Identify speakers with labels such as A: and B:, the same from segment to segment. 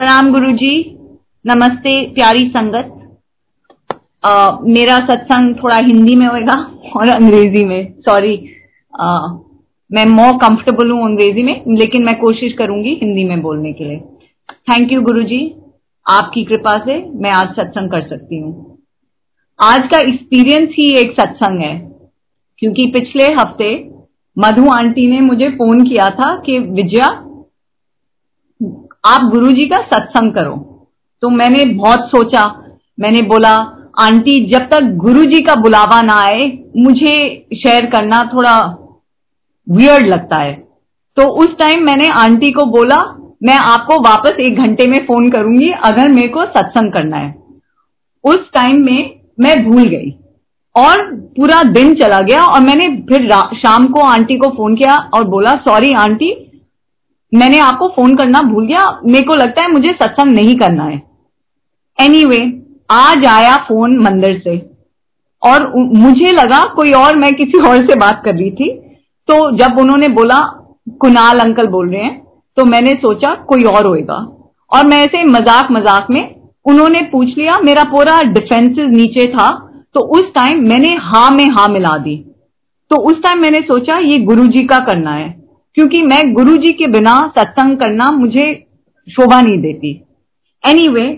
A: प्रणाम गुरु जी नमस्ते प्यारी संगत। आ, मेरा सत्संग थोड़ा हिंदी में होएगा और अंग्रेज़ी में सॉरी मैं मोर कंफर्टेबल हूँ अंग्रेज़ी में लेकिन मैं कोशिश करूँगी हिंदी में बोलने के लिए। थैंक यू गुरु जी आपकी कृपा से मैं आज सत्संग कर सकती हूँ। आज का एक्सपीरियंस ही एक सत्संग है क्योंकि पिछले हफ़्ते मधु आंटी ने मुझे फ़ोन किया था कि विजया आप गुरु जी का सत्संग करो। तो मैंने बहुत सोचा। मैंने बोला, आंटी, जब तक गुरु जी का बुलावा ना आए, मुझे शेयर करना थोड़ा वियर्ड लगता है। तो उस टाइम मैंने आंटी को बोला, मैं आपको वापस एक घंटे में फ़ोन करूँगी, अगर मेरे को सत्संग करना है। उस टाइम में मैं भूल गई और पूरा दिन चला गया और मैंने फिर शाम को आंटी को फ़ोन किया और बोला सॉरी आंटी मैंने आपको फ़ोन करना भूल गया। मेरे को लगता है मुझे सत्संग नहीं करना है। एनीवे anyway, आज आया फ़ोन मंदिर से। और मुझे लगा कोई और मैं किसी और से बात कर रही थी। तो जब उन्होंने बोला कुणाल अंकल बोल रहे हैं तो मैंने सोचा कोई और होएगा। और मैं ऐसे मज़ाक मज़ाक में उन्होंने पूछ लिया मेरा पूरा डिफेंसिस नीचे था। तो उस टाइम मैंने हा में हा मिला दी। तो उस टाइम मैंने सोचा ये गुरुजी का करना है। क्योंकि मैं गुरु जी के बिना सत्संग करना मुझे शोभा नहीं देती। एनीवे anyway,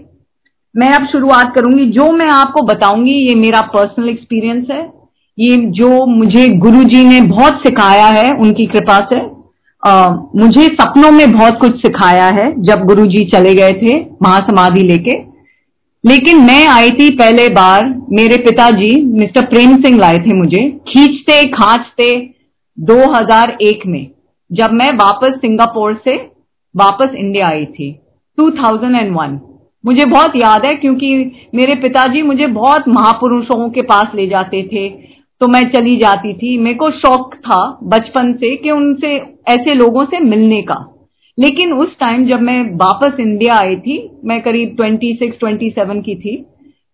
A: मैं अब शुरुआत करूँगी। जो मैं आपको बताऊँगी ये मेरा पर्सनल एक्सपीरियंस है। ये जो मुझे गुरु जी ने बहुत सिखाया है उनकी कृपा से आ, मुझे सपनों में बहुत कुछ सिखाया है जब गुरु जी चले गए थे महासमाधि लेके। लेकिन मैं आई थी पहले बार मेरे पिताजी मिस्टर प्रेम सिंह लाए थे मुझे खींचते खांचते 2001 में। जब मैं वापस सिंगापुर से वापस इंडिया आई थी 2001 मुझे बहुत याद है क्योंकि मेरे पिताजी मुझे बहुत महापुरुषों के पास ले जाते थे तो मैं चली जाती थी। मेरे को शौक था बचपन से कि उनसे, ऐसे लोगों से मिलने का। लेकिन उस टाइम जब मैं वापस इंडिया आई थी, मैं करीब 26 27 की थी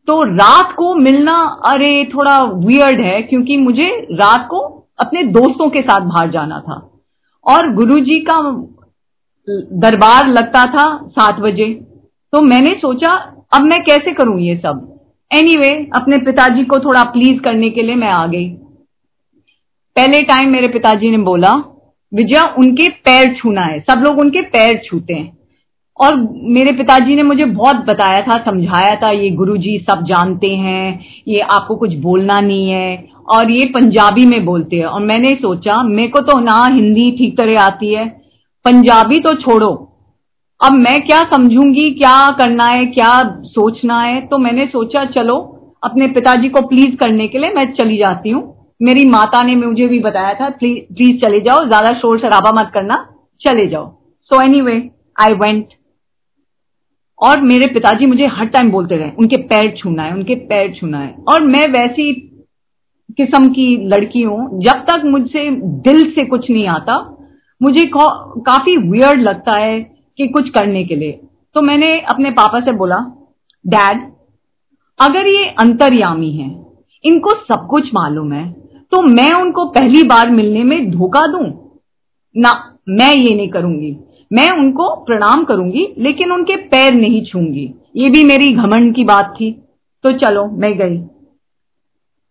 A: तो रात को मिलना, अरे, थोड़ा वियर्ड है क्योंकि मुझे रात को अपने दोस्तों के साथ बाहर जाना था। और गुरुजी का दरबार लगता था सात बजे। तो मैंने सोचा अब मैं कैसे करूँ ये सब? एनीवे anyway, अपने पिताजी को थोड़ा प्लीज़ करने के लिए मैं आ गई। पहले टाइम मेरे पिताजी ने बोला विजया उनके पैर छूना है। सब लोग उनके पैर छूते हैं। और मेरे पिताजी ने मुझे बहुत बताया था समझाया था ये गुरुजी सब जानते हैं ये आपको कुछ बोलना नहीं है और ये पंजाबी में बोलते हैं। और मैंने सोचा, मेरे को तो ना हिंदी ठीक तरह आती है। पंजाबी तो छोड़ो। अब मैं क्या समझूँगी, क्या करना है, क्या सोचना है? तो मैंने सोचा, चलो, अपने पिताजी को प्लीज़ करने के लिए मैं चली जाती हूँ। मेरी माता ने मुझे भी बताया था प्लीज़ प्लीज़ चले जाओ, ज़्यादा शोर शराबा मत करना, चले जाओ। So anyway I went और मेरे पिताजी मुझे हर टाइम बोलते रहे, उनके पैर छूना है, उनके पैर छूना है। और मैं वैसी किस्म की लड़की हूँ। जब तक मुझसे दिल से कुछ नहीं आता, मुझे काफ़ी वियर्ड लगता है कि कुछ करने के लिए। तो मैंने अपने पापा से बोला डैड अगर ये अंतर्यामी है, इनको सब कुछ मालूम है तो मैं उनको पहली बार मिलने में धोखा दूँ? ना, मैं ये नहीं करूँगी। मैं उनको प्रणाम करूँगी, लेकिन उनके पैर नहीं छूँगी। ये भी मेरी घमंड की बात थी। तो चलो, मैं गई।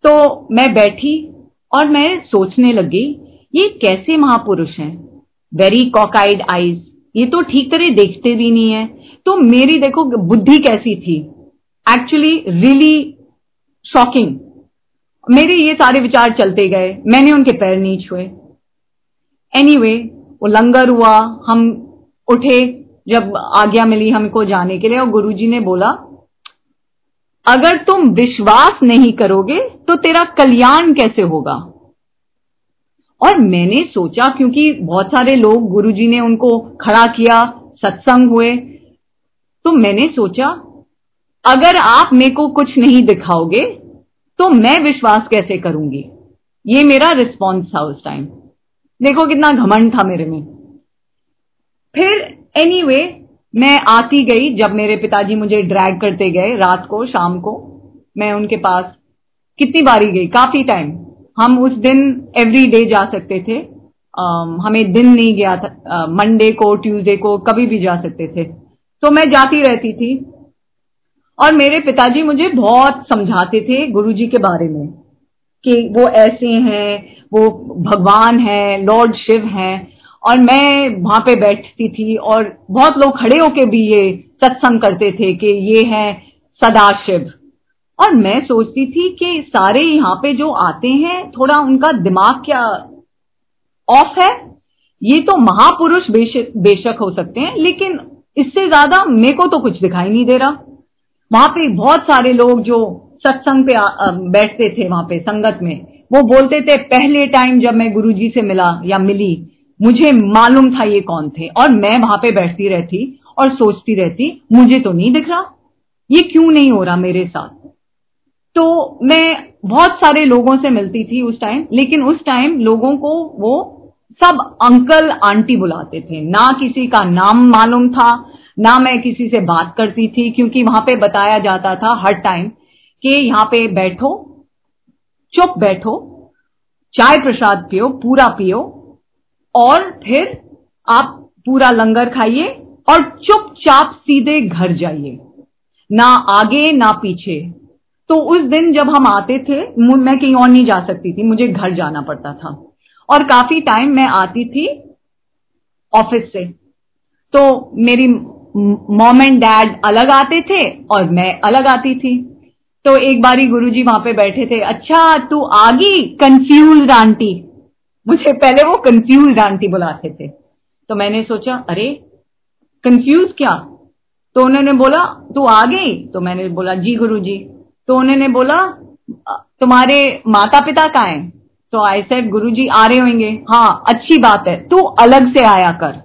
A: तो मैं बैठी और मैं सोचने लगी ये कैसे महापुरुष हैं? वेरी कॉकाइड आईज ये तो ठीक तरह देखते भी नहीं है। तो मेरी देखो बुद्धि कैसी थी। एक्चुअली रियली शॉकिंग मेरे ये सारे विचार चलते गए। मैंने उनके पैर नहीं छुए। एनीवे anyway, वो लंगर हुआ। हम उठे जब आज्ञा मिली हमको जाने के लिए और गुरुजी ने बोला अगर तुम विश्वास नहीं करोगे तो तेरा कल्याण कैसे होगा? और मैंने सोचा क्योंकि बहुत सारे लोग गुरुजी ने उनको खड़ा किया सत्संग हुए तो मैंने सोचा अगर आप मेरे को कुछ नहीं दिखाओगे तो मैं विश्वास कैसे करूँगी? ये मेरा रिस्पॉन्स था उस टाइम देखो कितना घमंड था मेरे में. फिर एनीवे anyway, मैं आती गई जब मेरे पिताजी मुझे ड्रैग करते गए रात को, शाम को। मैं उनके पास कितनी बारी गई? काफ़ी टाइम हम उस दिन एवरी डे जा सकते थे। हमें दिन नहीं गया था। मंडे को ट्यूसडे को कभी भी जा सकते थे। तो मैं जाती रहती थी और मेरे पिताजी मुझे बहुत समझाते थे गुरुजी के बारे में कि वो ऐसे हैं, वो भगवान है लॉर्ड शिव हैं। और मैं वहाँ पे बैठती थी और बहुत लोग खड़े होके भी ये सत्संग करते थे कि ये है सदाशिव। और मैं सोचती थी कि सारे यहाँ पे जो आते हैं, थोड़ा उनका दिमाग क्या ऑफ़ है? ये तो महापुरुष बेशक बेशक हो सकते हैं, लेकिन इससे ज़्यादा मेरे को तो कुछ दिखाई नहीं दे रहा। वहाँ पे बहुत सारे लोग जो सत्संग पे बैठते थे वहाँ पे संगत में, वो बोलते थे, पहले टाइम जब मैं गुरुजी से मिला या मिली मुझे मालूम था ये कौन थे और मैं वहाँ पे बैठती रहती और सोचती रहती, मुझे तो नहीं दिख रहा। ये क्यों नहीं हो रहा मेरे साथ? तो मैं बहुत सारे लोगों से मिलती थी उस टाइम लेकिन उस टाइम लोगों को वो सब अंकल आंटी बुलाते थे। ना किसी का नाम मालूम था, ना मैं किसी से बात करती थी, क्योंकि वहाँ पे बताया जाता था हर टाइम कि यहाँ पे बैठो, चुप बैठो, चाय प्रसाद पियो, पूरा पियो और फिर आप पूरा लंगर खाइए और चुपचाप सीधे घर जाइए। ना आगे, ना पीछे। तो उस दिन जब हम आते थे, मैं कहीं और नहीं जा सकती थी, मुझे घर जाना पड़ता था। और काफ़ी टाइम मैं आती थी ऑफ़िस से। तो मेरी मॉम एंड डैड अलग आते थे और मैं अलग आती थी। तो एक बारी गुरुजी वहाँ पे बैठे थे अच्छा तू आ गई कंफ्यूज आंटी। मुझे पहले वो कंफ्यूज आंटी बुलाते थे। तो मैंने सोचा, अरे कंफ्यूज क्या? तो उन्होंने बोला, तू आ गई? तो मैंने बोला, जी गुरु जी तो उन्होंने बोला तुम्हारे माता पिता का है? तो आई सेड गुरु जी आ रहे होंगे। हाँ अच्छी बात है, तू अलग से आया कर।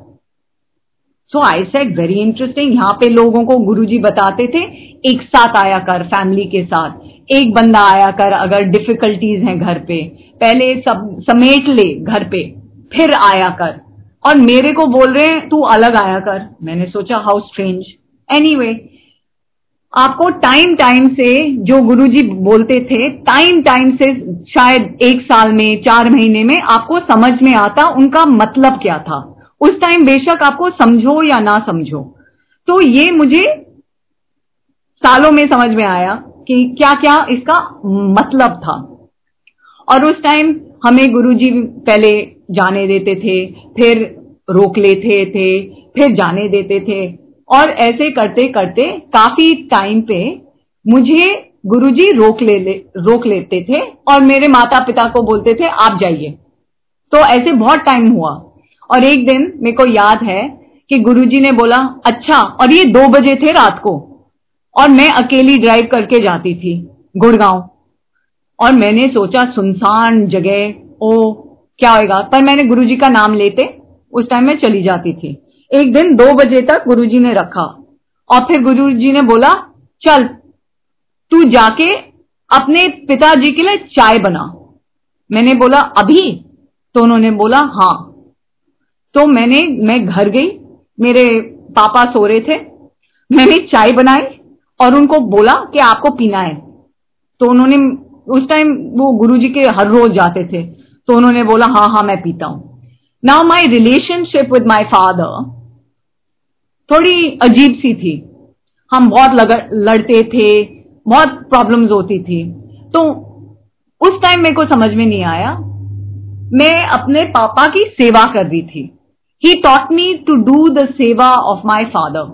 A: So I said very interesting यहाँ पे लोगों को गुरुजी बताते थे, एक साथ आया कर फैमिली के साथ। एक बंदा आया कर अगर डिफिकल्टीज हैं घर पे, पहले सब, समेट ले घर पे, फिर आया कर। और मेरे को बोल रहे हैं, तू अलग आया कर। मैंने सोचा हाउ स्ट्रेंज एनीवे आपको टाइम टाइम से जो गुरुजी बोलते थे टाइम टाइम से शायद एक साल में, चार महीने में आपको समझ में आता उनका मतलब क्या था। उस टाइम बेशक आपको समझो या ना समझो। तो ये मुझे सालों में समझ में आया कि क्या क्या इसका मतलब था। और उस टाइम हमें गुरुजी पहले जाने देते थे फिर रोक लेते थे फिर जाने देते थे। और ऐसे करते करते काफ़ी टाइम पे मुझे गुरुजी रोक ले, ले रोक लेते थे और मेरे माता पिता को बोलते थे आप जाइए। तो ऐसे बहुत टाइम हुआ। और एक दिन मेरे को याद है कि गुरुजी ने बोला अच्छा और ये दो बजे थे रात को। और मैं अकेली ड्राइव करके जाती थी, गुड़गांव। और मैंने सोचा, सुनसान जगह, ओ, क्या होएगा? पर मैंने गुरुजी का नाम लेते, उस टाइम में चली जाती थी। एक दिन दो बजे तक गुरुजी ने रखा। और फिर गुरुजी ने बोला, चल, तू जाके अपने पिताजी के लिए चाय बना। मैंने बोला, अभी? तो उन्होंने बोला, हाँ। तो मैंने, मैं घर गई, मेरे पापा सो रहे थे, मैंने चाय बनाई और उनको बोला कि आपको पीना है। तो उन्होंने, उस टाइम वो गुरुजी के हर रोज जाते थे तो उन्होंने बोला हाँ हाँ मैं पीता हूँ। Now my relationship with my father थोड़ी अजीब सी थी। हम बहुत लड़ते थे, बहुत प्रॉब्लम्स होती थी। तो उस टाइम मेरे को समझ में नहीं आया, मैं अपने पापा की सेवा कर रही थी। He taught me to do the सेवा ऑफ़ माई फादर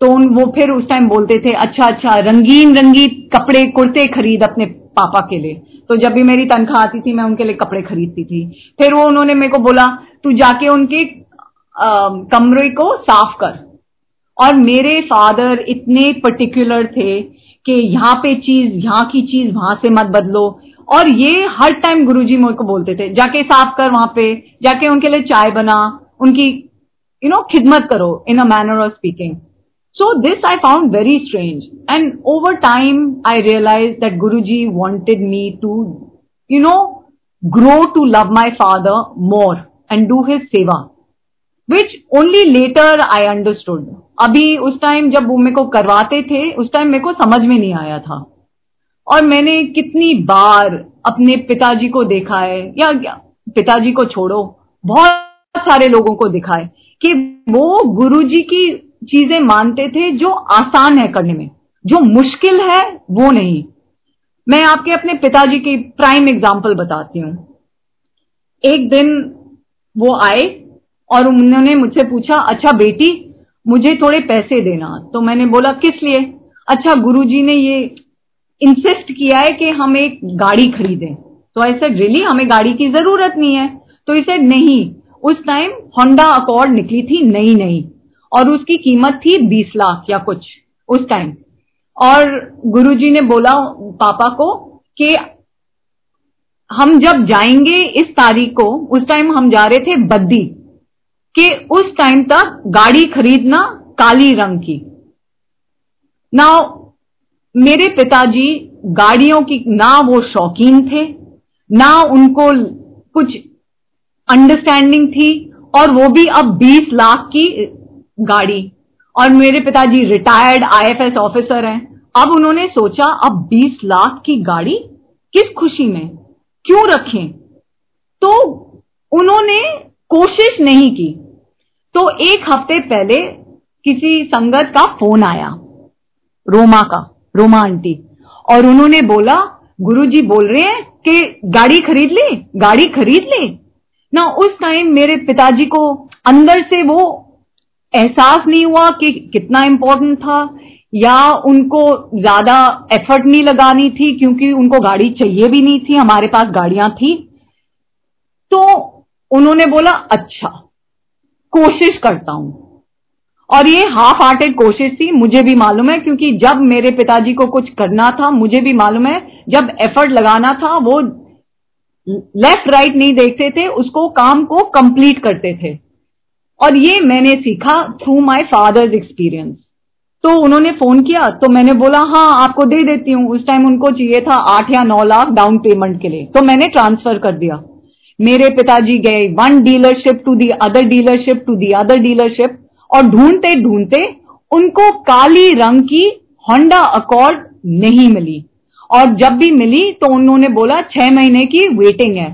A: तो वो फिर उस टाइम बोलते थे अच्छा अच्छा रंगीन रंगीन कपड़े, कुर्ते खरीद अपने पापा के लिए. तो जब भी मेरी तनख्वाह आती थी, मैं उनके लिए कपड़े खरीदती थी। फिर वो उन्होंने मेरे को बोला, तू जाके उनके कमरे को साफ़ कर। और मेरे फादर इतने पर्टिकुलर थे कि यहाँ पे चीज़, यहाँ की चीज़ वहाँ से मत बदलो। और ये हर टाइम गुरुजी मेरे को बोलते थे, जाके साफ़ कर वहाँ पे, जाके उनके लिए चाय बना। उनकी यू नो खिदमत करो in a manner of speaking so this I found very strange and over time I realize that Guru ji wanted me to you know grow to love my father more and do his सेवा which only later I understood अभी उस time जब वो मेरे को करवाते थे, उस टाइम मेरे को समझ में नहीं आया था। और मैंने कितनी बार अपने पिताजी को देखा है या, पिताजी को छोड़ो, बहुत सारे लोगों को दिखा है कि वो गुरुजी की चीज़ें मानते थे जो आसान है करने में। जो मुश्किल है, वो नहीं। मैं आपके अपने पिताजी की प्राइम एग्ज़ाम्पल बताती हूँ। एक दिन वो आए और उन्होंने मुझसे पूछा अच्छा बेटी, मुझे थोड़े पैसे देना। तो मैंने बोला, किस लिए? अच्छा गुरुजी ने ये इंसिस्ट किया है कि हम एक गाड़ी खरीदें। तो ऐसे रियली हमें गाड़ी की ज़रूरत नहीं है? तो इसे नहीं उस टाइम होंडा अकॉर्ड निकली थी नई नई और उसकी कीमत थी बीस लाख या कुछ उस टाइम और गुरुजी ने बोला पापा को कि हम जब जाएँगे इस तारीख को, उस टाइम हम जा रहे थे बद्दी, कि उस टाइम तक गाड़ी खरीदना काली रंग की। ना मेरे पिताजी गाड़ियों की, ना वो शौकीन थे, ना उनको कुछ अंडरस्टैंडिंग थी और वो भी अब 20 लाख की गाड़ी। और मेरे पिताजी रिटायर्ड आईएफएस ऑफिसर हैं। अब उन्होंने सोचा, अब 20 लाख की गाड़ी किस खुशी में? क्यों रखें? तो उन्होंने कोशिश नहीं की। तो एक हफ़्ते पहले किसी संगत का फ़ोन आया, रोमा का, रोमा आंटी। और उन्होंने बोला, गुरुजी बोल रहे हैं कि गाड़ी खरीद ले, गाड़ी खरीद ले। ना, उस टाइम मेरे पिताजी को अंदर से वो एहसास नहीं हुआ कि कितना इम्पोर्टेंट था, या उनको ज़्यादा एफर्ट नहीं लगानी थी, क्योंकि उनको गाड़ी चाहिए भी नहीं थी, हमारे पास गाड़ियाँ थी। तो उन्होंने बोला अच्छा कोशिश करता हूँ। और ये हाफ़ हार्टेड कोशिश थी, मुझे भी मालूम है, क्योंकि जब मेरे पिताजी को कुछ करना था, मुझे भी मालूम है, जब एफर्ट लगाना था, वो लेफ़्ट राइट नहीं देखते थे, उसको काम को कंप्लीट करते थे। और ये मैंने सीखा थ्रू माय फादर्स एक्सपीरियंस तो उन्होंने फ़ोन किया तो मैंने बोला हाँ आपको दे देती हूँ। उस टाइम उनको चाहिए था आठ या नौ लाख डाउन पेमेंट के लिए। तो मैंने ट्रांसफ़र कर दिया। मेरे पिताजी गए one dealership to the other dealership to the other dealership और ढूंढते ढूंढते उनको काली रंग की होंडा अकॉर्ड नहीं मिली। और जब भी मिली तो उन्होंने बोला, छह महीने की वेटिंग है।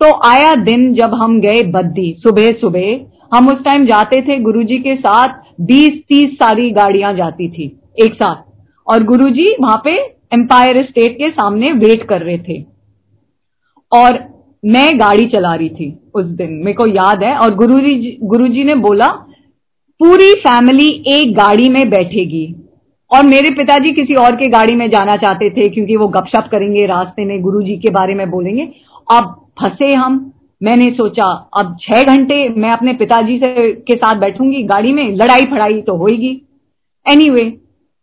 A: तो आया दिन जब हम गए बद्दी, सुबह सुबह। हम उस टाइम जाते थे, गुरुजी के साथ बीस तीस सारी गाड़ियाँ जाती थी, एक साथ। और गुरुजी वहाँ पे एम्पायर स्टेट के सामने वेट कर रहे थे। और मैं गाड़ी चला रही थी उस दिन, मेरे को याद है। और गुरुजी गुरुजी ने बोला, पूरी फैमिली एक गाड़ी में बैठेगी। और मेरे पिताजी किसी और के गाड़ी में जाना चाहते थे क्योंकि वो गपशप करेंगे रास्ते में गुरु जी के बारे में बोलेंगे। अब फंसे हम। मैंने सोचा अब छह घंटे मैं अपने पिताजी से के साथ बैठूँगी गाड़ी में लड़ाई फड़ाई तो होगी एनीवे anyway,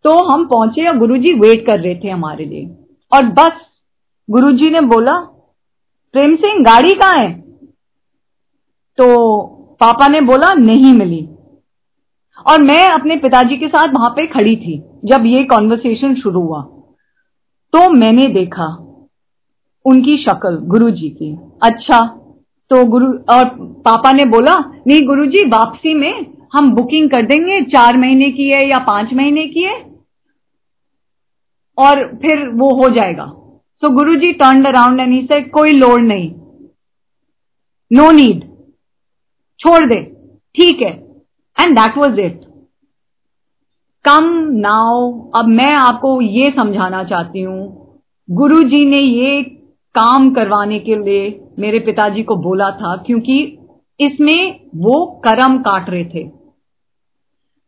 A: तो हम पहुँचे और गुरु जी वेट कर रहे थे हमारे लिए। और बस गुरु जी ने बोला प्रेम सिंह गाड़ी कहाँ है? तो पापा ने बोला नहीं मिली। और मैं अपने पिताजी के साथ वहाँ पे खड़ी थी जब ये कॉन्वर्सेशन शुरू हुआ। तो मैंने देखा उनकी शक्ल गुरुजी की। अच्छा तो गुरु और पापा ने बोला नहीं गुरुजी वापसी में हम बुकिंग कर देंगे चार महीने की है या पाँच महीने की है और फिर वो हो जाएगा। So so, Guru ji turn around and से कोई लोड नहीं नो no नीड छोड़ दे ठीक है and that was it come now अब मैं आपको ये समझाना चाहती हूँ। गुरु जी ने ये काम करवाने के लिए मेरे पिताजी को बोला था क्योंकि इसमें वो कर्म काट रहे थे।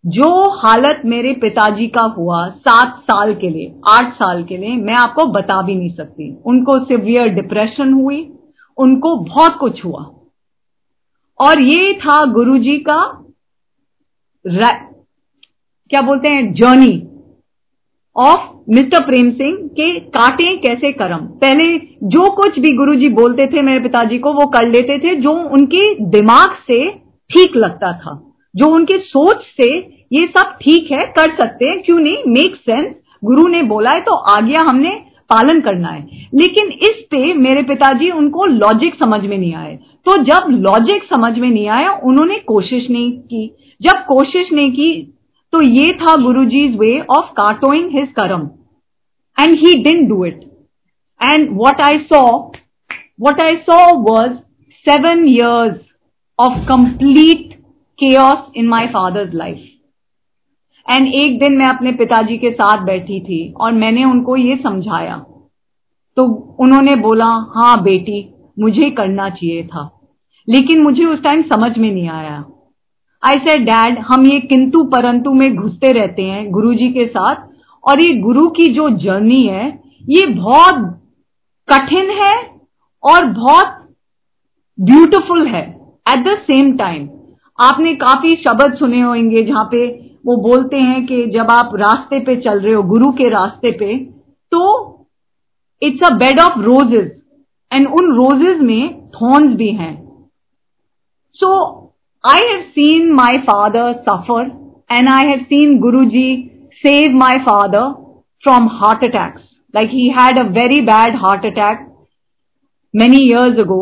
A: जो हालत मेरे पिताजी का हुआ सात साल के लिए, आठ साल के लिए, मैं आपको बता भी नहीं सकती। उनको सिवियर डिप्रेशन हुई, उनको बहुत कुछ हुआ। और ये था गुरुजी का क्या बोलते हैं journey of mister Prem Singh के काटे कैसे कर्म। पहले जो कुछ भी गुरुजी बोलते थे मेरे पिताजी को, वो कर लेते थे, जो उनके दिमाग से ठीक लगता था, जो उनके सोच से ये सब ठीक है, कर सकते हैं, क्यों नहीं मेक सेंस गुरु ने बोला है तो आज्ञा हमने पालन करना है। लेकिन इस पे मेरे पिताजी उनको लॉजिक समझ में नहीं आए। तो जब लॉजिक समझ में नहीं आया, उन्होंने कोशिश नहीं की। जब कोशिश नहीं की तो ये था Guruji's way of carting his करम and he didn't do it and what I saw what I saw was seven years of complete chaos in my father's life. And एक दिन मैं अपने पिताजी के साथ बैठी थी और मैंने उनको ये समझाया। तो उन्होंने बोला हाँ बेटी, मुझे करना चाहिए था। लेकिन मुझे उस टाइम समझ में नहीं आया। आई से डैड हम ये किंतु परंतु में घुसते रहते हैं गुरु जी के साथ और ये गुरु की जो जर्नी है, ये बहुत कठिन है और बहुत ब्यूटिफुल है। एट द सेम टाइम आपने काफ़ी शब्द सुने होंगे जहाँ पे वो बोलते हैं कि जब आप रास्ते पे चल रहे हो, गुरु के रास्ते पे तो it's a bed of roses and उन रोजेज में थॉर्न्स भी हैं so I have seen my father suffer and I have seen Guru ji save my father from heart attacks. Like, he had a very bad heart attack many years ago.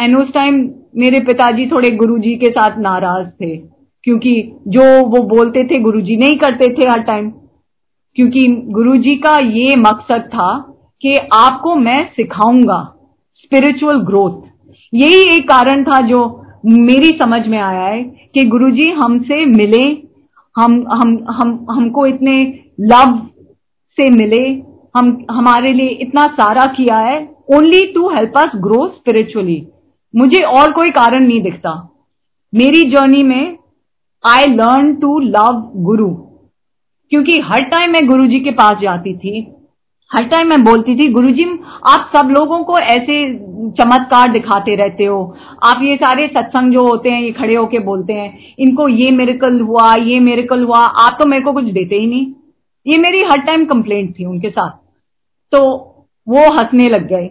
A: And उस time मेरे पिताजी थोड़े गुरुजी के साथ नाराज़ थे क्योंकि जो वो बोलते थे, गुरुजी नहीं करते थे हर टाइम क्योंकि गुरुजी का ये मकसद था कि आपको मैं सिखाऊँगा स्पिरिचुअल ग्रोथ यही एक कारण था जो मेरी समझ में आया है कि गुरुजी हमसे मिले, हम हम हम, हमको इतने लव से मिले, हम, हमारे लिए इतना सारा किया है। Only to help us grow spiritually मुझे और कोई कारण नहीं दिखता। मेरी जर्नी में I learn to love Guru क्योंकि हर टाइम मैं गुरु जी के पास जाती थी, हर टाइम मैं बोलती थी, गुरुजी, आप सब लोगों को ऐसे चमत्कार दिखाते रहते हो। आप ये सारे सत्संग जो होते हैं, ये खड़े होके बोलते हैं, इनको ये मेरेकल हुआ, ये मेरेकल हुआ, आप तो मेरे को कुछ देते ही नहीं। ये मेरी हर टाइम कंप्लेंट थी उनके साथ। तो वो हंसने लग गए।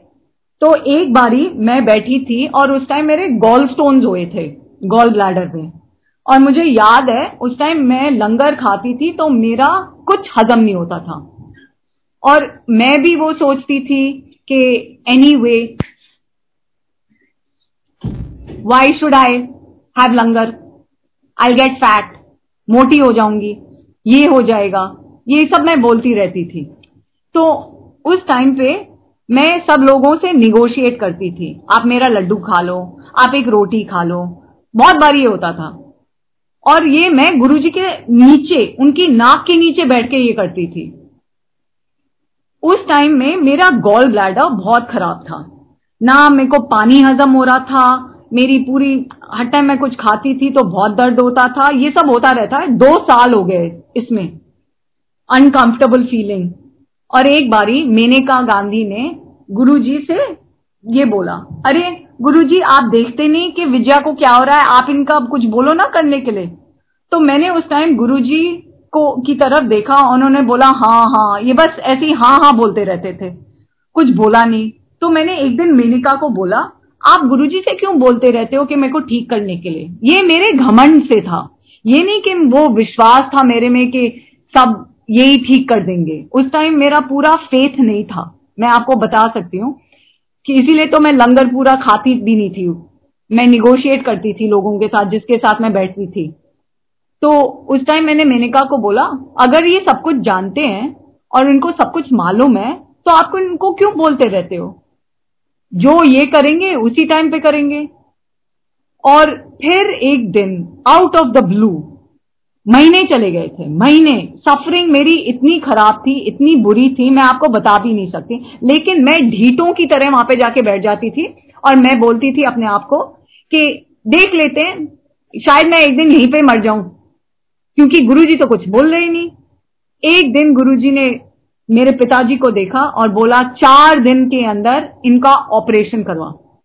A: तो एक बारी मैं बैठी थी और उस टाइम मेरे गॉल स्टोन हुए थे गोल ब्लैडर में। और मुझे याद है, उस टाइम मैं लंगर खाती थी तो मेरा कुछ हजम नहीं होता था। और मैं भी वो सोचती थी कि anyway why should I have langar? I get fat मोटी हो जाऊँगी। ये हो जाएगा। ये सब मैं बोलती रहती थी। तो उस टाइम पे मैं सब लोगों से निगोशिएट करती थी। आप मेरा लड्डू खा लो, आप एक रोटी खा लो। बहुत बार ये होता था। और ये मैं गुरुजी के नीचे, उनकी नाक के नीचे बैठ के ये करती थी। उस टाइम में मेरा गॉल ब्लैडर बहुत खराब था। ना मेरे को पानी हजम हो रहा था, मेरी पूरी हर टाइम मैं कुछ खाती थी तो बहुत दर्द होता था। ये सब होता रहता है। दो साल हो गए इसमें। अनकंफर्टेबल फीलिंग और एक बारी मेनेका गांधी ने गुरुजी से ये बोला, अरे गुरुजी, आप देखते नहीं कि विजया को क्या हो रहा है? आप इनका अब कुछ बोलो ना करने के लिए। तो मैंने उस टाइम गुरुजी को, की तरफ़ देखा, उन्होंने बोला हाँ हाँ। ये बस ऐसे ही हाँ हाँ बोलते रहते थे। कुछ बोला नहीं। तो मैंने एक दिन मेनिका को बोला, आप गुरुजी से क्यों बोलते रहते हो कि मेरे को ठीक करने के लिए? ये मेरे घमंड से था। ये नहीं कि वो विश्वास था मेरे में कि सब यही ठीक कर देंगे। उस टाइम मेरा पूरा फेथ नहीं था। मैं आपको बता सकती हूँ कि इसीलिए तो मैं लंगर पूरा खाती भी नहीं थी। मैं निगोशिएट करती थी लोगों के साथ, जिसके साथ मैं बैठती थी। तो उस टाइम मैंने मेनिका को बोला, अगर ये सब कुछ जानते हैं और इनको सब कुछ मालूम है तो आप इनको क्यों बोलते रहते हो? जो ये करेंगे, उसी टाइम पे करेंगे। और फिर एक दिन आउट ऑफ़ द ब्लू महीने चले गए थे, महीने। सफरिंग मेरी इतनी खराब थी, इतनी बुरी थी, मैं आपको बता भी नहीं सकती। लेकिन मैं ढीटों की तरह वहाँ पे जाके बैठ जाती थी और मैं बोलती थी अपने आप को कि, देख लेते हैं, शायद मैं एक दिन यहीं पे मर जाऊँ। क्योंकि गुरुजी तो कुछ बोल रहे नहीं। एक दिन गुरुजी ने मेरे पिताजी को देखा और बोला, चार दिन के अंदर इनका ऑपरेशन करवा।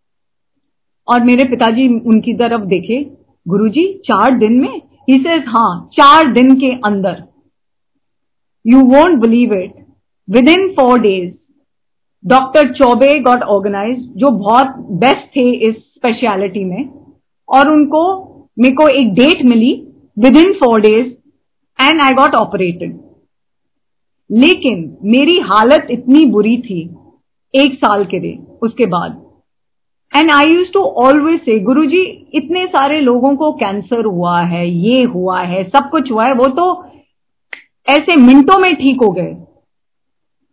A: और मेरे पिताजी उनकी तरफ़ देखे, गुरुजी, चार दिन में से हाँ चार दिन के अंदर you won't believe it within four days doctor Choubey got organise जो बहुत बेस्ट थे इस स्पेशलिटी में, और उनको, मेरे को एक date milli within four days and I got operated लेकिन मेरी हालत इतनी बुरी थी एक साल के लिए, उसके बाद. And I use to always say Guru ji इतने सारे लोगों को कैंसर हुआ है, ये हुआ है, सब कुछ हुआ है, वो तो ऐसे मिनटों में ठीक हो गए।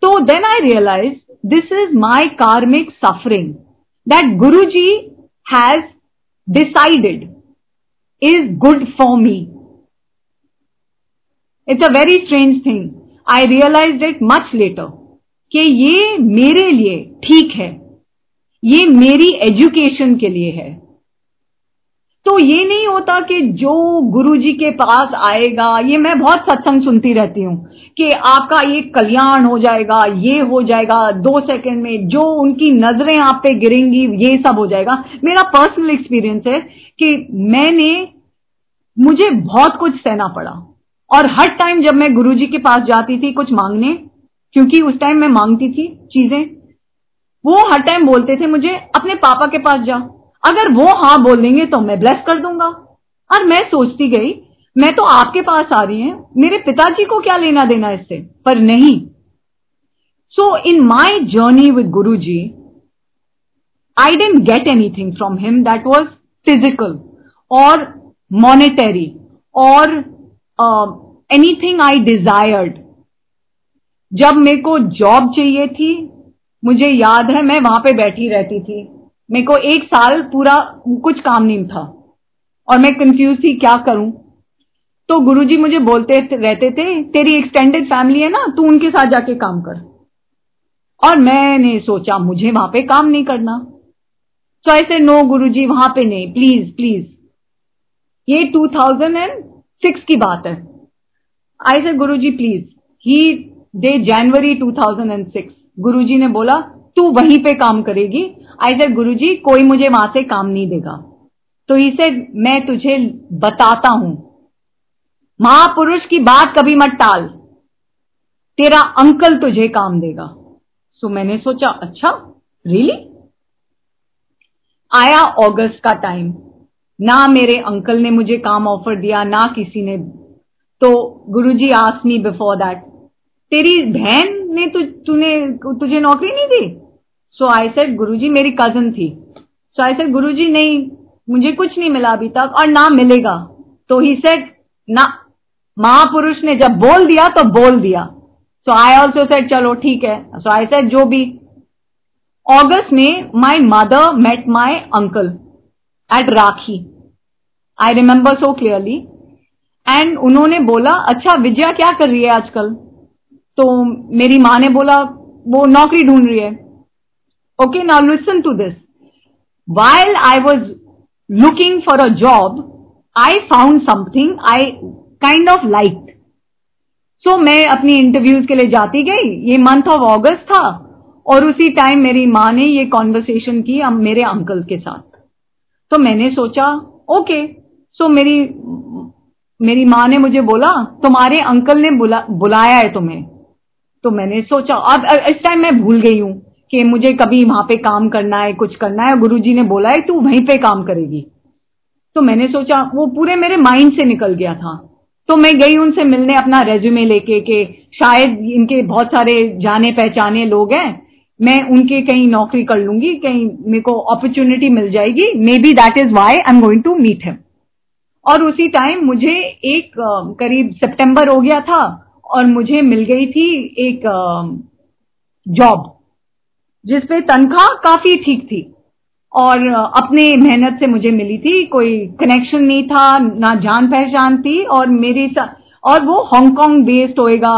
A: तो then I realize this is my karmic suffering that Guru ji has decided is good for me it's a very strange thing I realize it much later कि ये मेरे लिए ठीक है। ये मेरी एजुकेशन के लिए है। तो ये नहीं होता कि जो गुरुजी के पास आएगा, ये मैं बहुत सत्संग सुनती रहती हूँ, कि आपका ये कल्याण हो जाएगा, ये हो जाएगा, दो सेकंड में जो उनकी नज़रें आप पे गिरेंगी, ये सब हो जाएगा। मेरा पर्सनल एक्सपीरियंस है कि मैंने, मुझे बहुत कुछ सहना पड़ा। और हर टाइम जब मैं गुरुजी के पास जाती थी कुछ मांगने, क्योंकि उस टाइम मैं मांगती थी चीज़ें, वो हर टाइम बोलते थे मुझे, अपने पापा के पास जा। अगर वो हाँ बोल देंगे तो मैं ब्लेस कर दूँगा। और मैं सोचती गई, मैं तो आपके पास आ रही हूँ, मेरे पिताजी को क्या लेना देना इससे? पर नहीं। So in my journey with Guru ji I didn't get anything from him that was physical और मॉनिटरी और एनीथिंग आई डिजायर्ड जब मेरे को जॉब चाहिए थी, मुझे याद है, मैं वहाँ पे बैठी रहती थी। मेरे को एक साल पूरा कुछ काम नहीं था। और मैं कंफ्यूज थी, क्या करूँ? तो गुरुजी मुझे बोलते रहते थे, तेरी एक्सटेंडेड फैमिली है ना, तू उनके साथ जाके काम कर। और मैंने सोचा, मुझे वहाँ पे काम नहीं करना। सो ऐसे नो गुरुजी, वहाँ पे नहीं। प्लीज़ प्लीज़ ये 2006 की बात है। आई से गुरुजी प्लीज़ ही डे जनवरी 2006 गुरुजी ने बोला, तू वहीं पे काम करेगी आई सेड गुरुजी कोई मुझे वहाँ से काम नहीं देगा। तो इसे मैं तुझे बताता हूँ। महापुरुष की बात कभी मत टाल। तेरा अंकल तुझे काम देगा। सो मैंने सोचा अच्छा रियली आया अगस्त का टाइम ना मेरे अंकल ने मुझे काम ऑफ़र दिया ना किसी ने। तो Guruji ask me before that तेरी बहन ने तु, तूने तुझे नौकरी नहीं दी? सो आई सेड गुरुजी मेरी कज़न थी. सो आई सेड गुरुजी नहीं, मुझे कुछ नहीं मिला अभी तक और ना मिलेगा. तो ही सेड ना, महापुरुष ने जब बोल दिया तो बोल दिया. सो आई ऑल्सो सेड चलो, ठीक है. सो आई सेड जो भी. अगस्त में my mother met my uncle at Rakhi I remember so clearly and उन्होंने बोला अच्छा विजया क्या कर रही है आजकल? तो मेरी माँ ने बोला, वो नौकरी ढूंढ रही है. Okay now listen to this while I was looking for a job I found something I kind of like so मैं अपनी इंटरव्यूज़ के लिए जाती गई। ये मंथ ऑफ़ ऑगस्ट था। और उसी टाइम मेरी माँ ने ये कॉन्वर्सेशन की मेरे अंकल के साथ। तो मैंने सोचा ओके सो मेरी मेरी माँ ने मुझे बोला, तुम्हारे अंकल ने बुला, बुलाया है तुम्हें। तो मैंने सोचा, अब इस टाइम मैं भूल गई हूँ। कि मुझे कभी वहाँ पे काम करना है, कुछ करना है गुरुजी ने बोला है, तू वहीं पे काम करेगी. तो मैंने सोचा, वो पूरे मेरे माइंड से निकल गया था। तो मैं गई उनसे मिलने अपना रेज्यूमे लेके कि शायद इनके बहुत सारे जाने पहचाने लोग हैं, मैं उनके कहीं नौकरी कर लूँगी, कहीं मेरे को अपॉर्चुनिटी मिल जाएगी maybe that is why I am going to meet him और उसी टाइम मुझे एक करीब सितंबर हो गया था, और मुझे मिल गई थी एक जॉब जिसपे तनख्वाह काफ़ी ठीक थी और अपने मेहनत से मुझे मिली थी। कोई कनेक्शन नहीं था, ना जान पहचान थी और मेरी और वो हांगकांग बेस्ड होएगा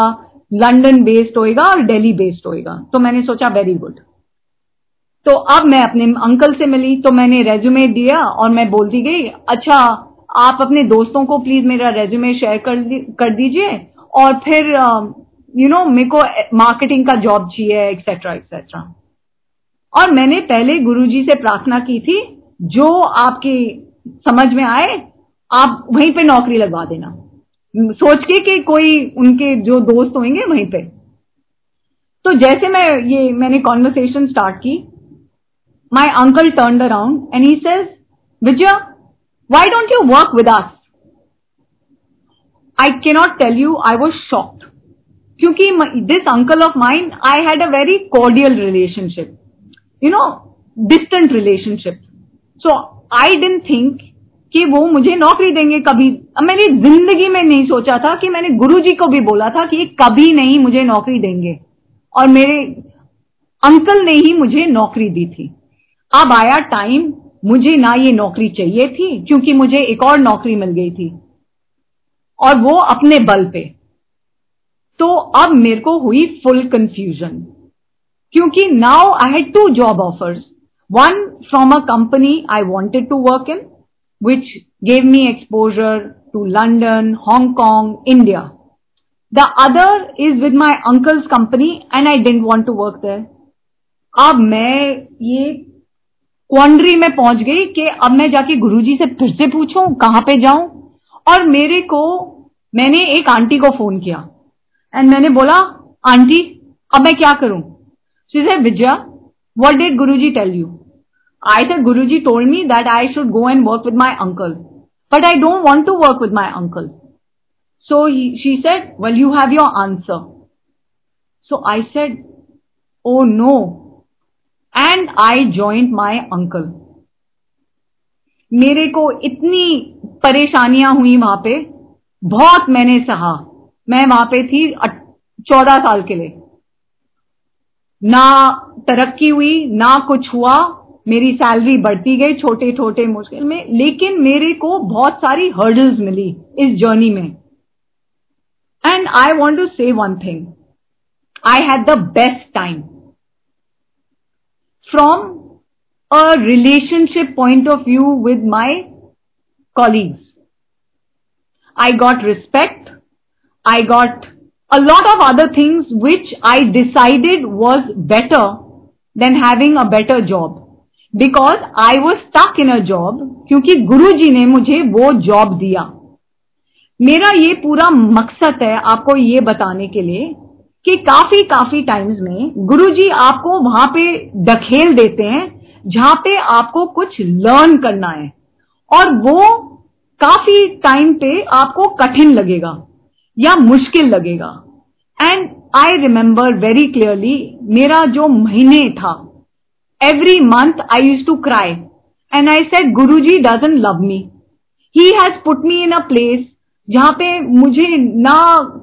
A: लंदन बेस्ड होएगा और दिल्ली बेस्ड होएगा। तो मैंने सोचा वेरी गुड तो अब मैं अपने अंकल से मिली तो मैंने रेज्यूमे दिया और मैं बोलती गई अच्छा आप अपने दोस्तों को प्लीज़ मेरा रेज्यूमे शेयर कर कर दीजिए और फिर यू नो मेरे को मार्केटिंग का जॉब चाहिए एक्सेट्रा एक्सेट्रा और मैंने पहले गुरुजी से प्रार्थना की थी, जो आपकी समझ में आए, आप वहीं पे नौकरी लगवा देना। सोच के कि कोई उनके जो दोस्त होंगे वहीं पे। तो जैसे मैं ये, मैंने कॉन्वर्सेशन स्टार्ट की my uncle turn around and he says Vijaya why don't you work with us I cannot tell you I was shocked क्योंकि this uncle of mine I had a very cordial relationship you know distant relationship so I didn't think कि वो मुझे नौकरी देंगे कभी। अब मैंने ज़िंदगी में नहीं सोचा था कि मैंने गुरुजी को भी बोला था कि ये कभी नहीं मुझे नौकरी देंगे। और मेरे अंकल ने ही मुझे नौकरी दी थी। अब आया टाइम मुझे ना ये नौकरी चाहिए थी, क्योंकि मुझे एक और नौकरी मिल गई थी। और वो अपने बल पे। तो अब मेरे को हुई फुल कंफ्यूजन क्योंकि now I had two job offers one from a company I wanted to work in gave me exposure to London, Hong Kong, India. The other is with my uncle's company and I didn't want to work there. अब मैं ये क्वांड्री में पहुँच गई कि अब मैं जाके गुरुजी से फिर से पूछूँ कहाँ पे जाऊँ और मेरे को मैंने एक आंटी को फ़ोन किया एंड मैंने बोला आंटी अब मैं क्या करूँ she said Vijaya what did Guruji tell you I said Guruji told me that I should go and work with my uncle but I don't want to work with my uncle so she said well you have your answer so I said oh no and I joined my uncle मेरे को इतनी परेशानियाँ हुई वहाँ पे। बहुत मैंने सहा। मैं वहाँ पे थी चौदह साल के लिए। ना तरक्की हुई, ना कुछ हुआ, मेरी सैलरी बढ़ती गई छोटे छोटे मुश्किल में, लेकिन मेरे को बहुत सारी हर्डल्स मिली इस जर्नी में। And I want to say one thing I had the best time from a relationship point of view with my colleagues I got respect I got a lot of other things which I decided was better than having a better job. Because I was stuck in a job क्योंकि गुरु जी ने मुझे वो job दिया। मेरा ये पूरा मकसद है आपको ये बताने के लिए कि काफ़ी काफ़ी टाइम्स में गुरु जी आपको वहाँ पे ढकेल देते हैं, जहाँ पे आपको कुछ लर्न करना है। और वो काफ़ी टाइम पे आपको कठिन लगेगा। या मुश्किल लगेगा and I remember very clearly मेरा जो महीने था every month I used to cry. And I said, Guruji doesn't love me. He has put me in a place जहाँ पे मुझे ना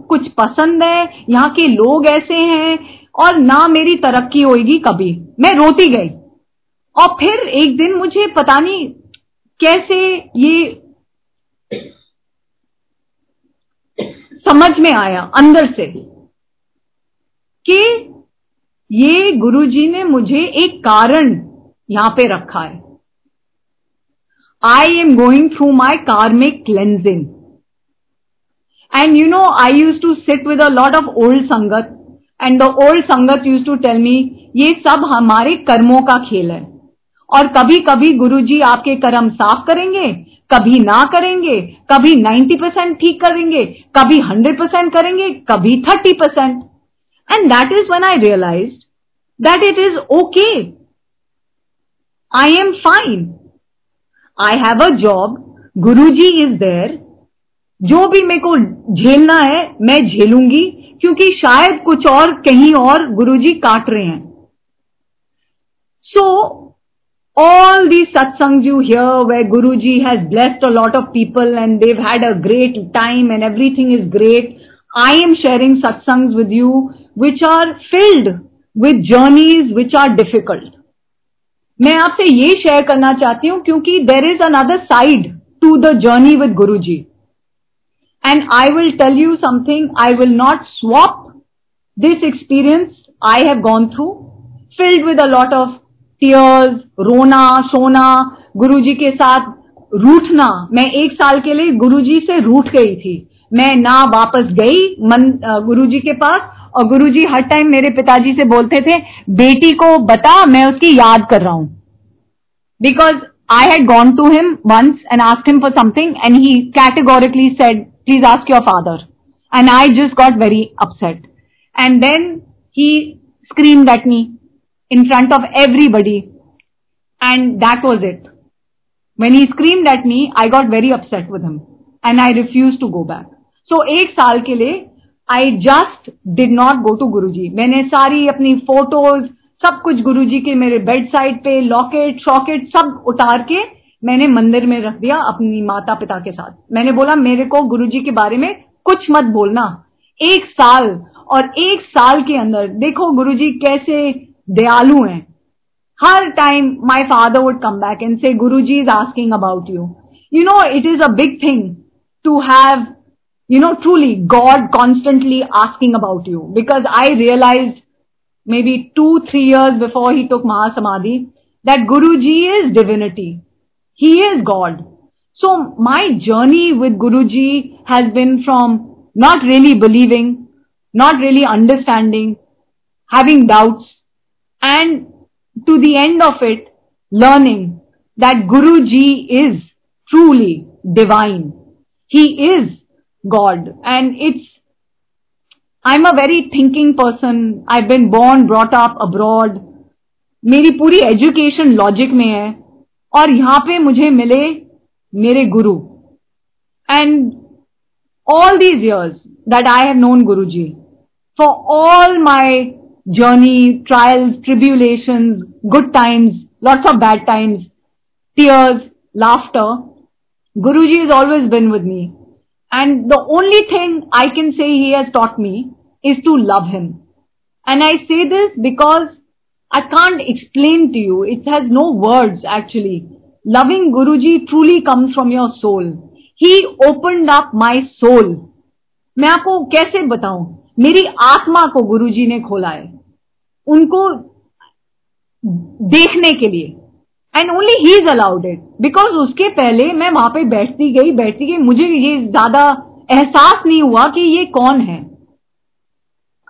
A: कुछ पसंद है यहाँ के लोग ऐसे हैं और ना मेरी तरक्की होगी कभी मैं रोती गई और फिर एक दिन मुझे पता नहीं कैसे ये समझ में आया, अंदर से, कि ये गुरुजी ने मुझे एक कारण यहाँ पे रखा है। I am going through my karmic cleansing and you know I used to sit with a lot of old sangat and the old sangat used to tell me ये सब हमारे कर्मों का खेल है। और कभी कभी गुरुजी आपके कर्म साफ़ करेंगे कभी ना करेंगे, कभी 90 परसेंट ठीक करेंगे, कभी 100 परसेंट करेंगे, कभी 30 percent And that is when I realized that it is okay. I am fine. I have a job. Guruji is there. जो भी मेरे को झेलना है, मैं झेलूँगी, क्योंकि शायद कुछ और, कहीं और गुरुजी काट रहे हैं सो all these satsangs you hear where Guruji has blessed a lot of people and they've had a great time and everything is great. I am sharing satsangs with you which are filled with journeys which are difficult. मैं आपसे ये share करना चाहती हूं क्योंकि there is another side to the journey with Guru ji and I will tell you something I will not swap this experience I have gone through filled with a lot of tears रोना, सोना गुरु जी के साथ रूठना। मैं एक साल के लिए गुरु जी से रूठ गई थी। मैं ना वापस गई मन गुरु जी के पास और गुरुजी हर टाइम मेरे पिताजी से बोलते थे, बेटी को बता, मैं उसकी याद कर रहा हूँ। Because I had gone to him once and ask him for something and he categorically said please ask your father and I just got very upset and then he screamed at me in front of everybody. And that was it. When he screamed at me, i got very upset with him. And i refused to go back. So, एक साल के लिए I just did not go to Guru ji मैंने सारी अपनी photos सब कुछ गुरु जी के मेरे बेड साइड पे लॉकेट शॉकेट सब उतार के मैंने मंदिर में रख दिया अपनी माता पिता के साथ। मैंने बोला, मेरे को गुरु जी के बारे में कुछ मत बोलना। एक साल, और एक साल के अंदर, देखो गुरु जी कैसे दयालु हैं हर time my father would come back and say Guru ji is asking about you you know it is a big thing to have you know, truly God constantly asking about you. Because I realized maybe two, three years before he took Mahasamadhi that Guruji is divinity. He is God. So my journey with Guruji has been from not really believing, not really understanding, having doubts, and to the end of it, learning that Guruji is truly divine. He is God. And it's, I'm a very thinking person. I've been born, brought up abroad. मेरी पूरी education लॉजिक में है और यहाँ पे मुझे मिले मेरे Guru and all these years that I have known Guruji, for all my journey, trials, tribulations, good times, lots of bad times, tears, laughter, Guruji has always been with me. And the only thing I can say he has taught me is to love him. And I say this because I can't explain to you. It has no words actually. Loving Guruji truly comes from your soul. He opened up my soul. मैं आपको कैसे बताऊँ मेरी आत्मा को गुरुजी ने खोला है उनको देखने के लिए। And only he is allowed it because उसके पहले मैं वहाँ पे बैठती गई बैठती गई, मुझे ये ज़्यादा एहसास नहीं हुआ कि ये कौन है।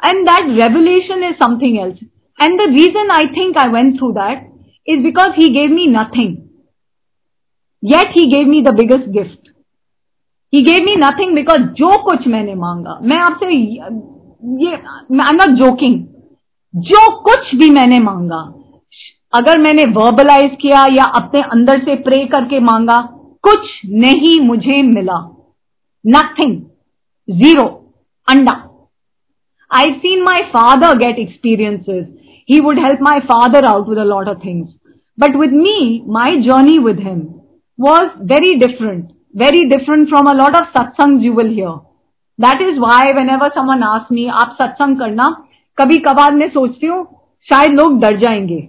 A: And that revolution is something else and the reason I think I went through that is because he gave me nothing yet he gave me the biggest gift he gave me nothing because जो कुछ मैंने मांगा। मैं आपसे ये I am not joking जो कुछ भी मैंने मांगा, अगर मैंने वर्बलाइज किया या अपने अंदर से प्रे करके मांगा, कुछ नहीं मुझे मिला। नथिंग ज़ीरो अंडा। I seen my father get experiences he would help my father out with a lot of things but with me my journey with him was very different very different from a lot of satsang you will hear that is why whenever someone us me आप सत्संग करना कभी कभार मैं सोचती हूँ शायद लोग डर जाएँगे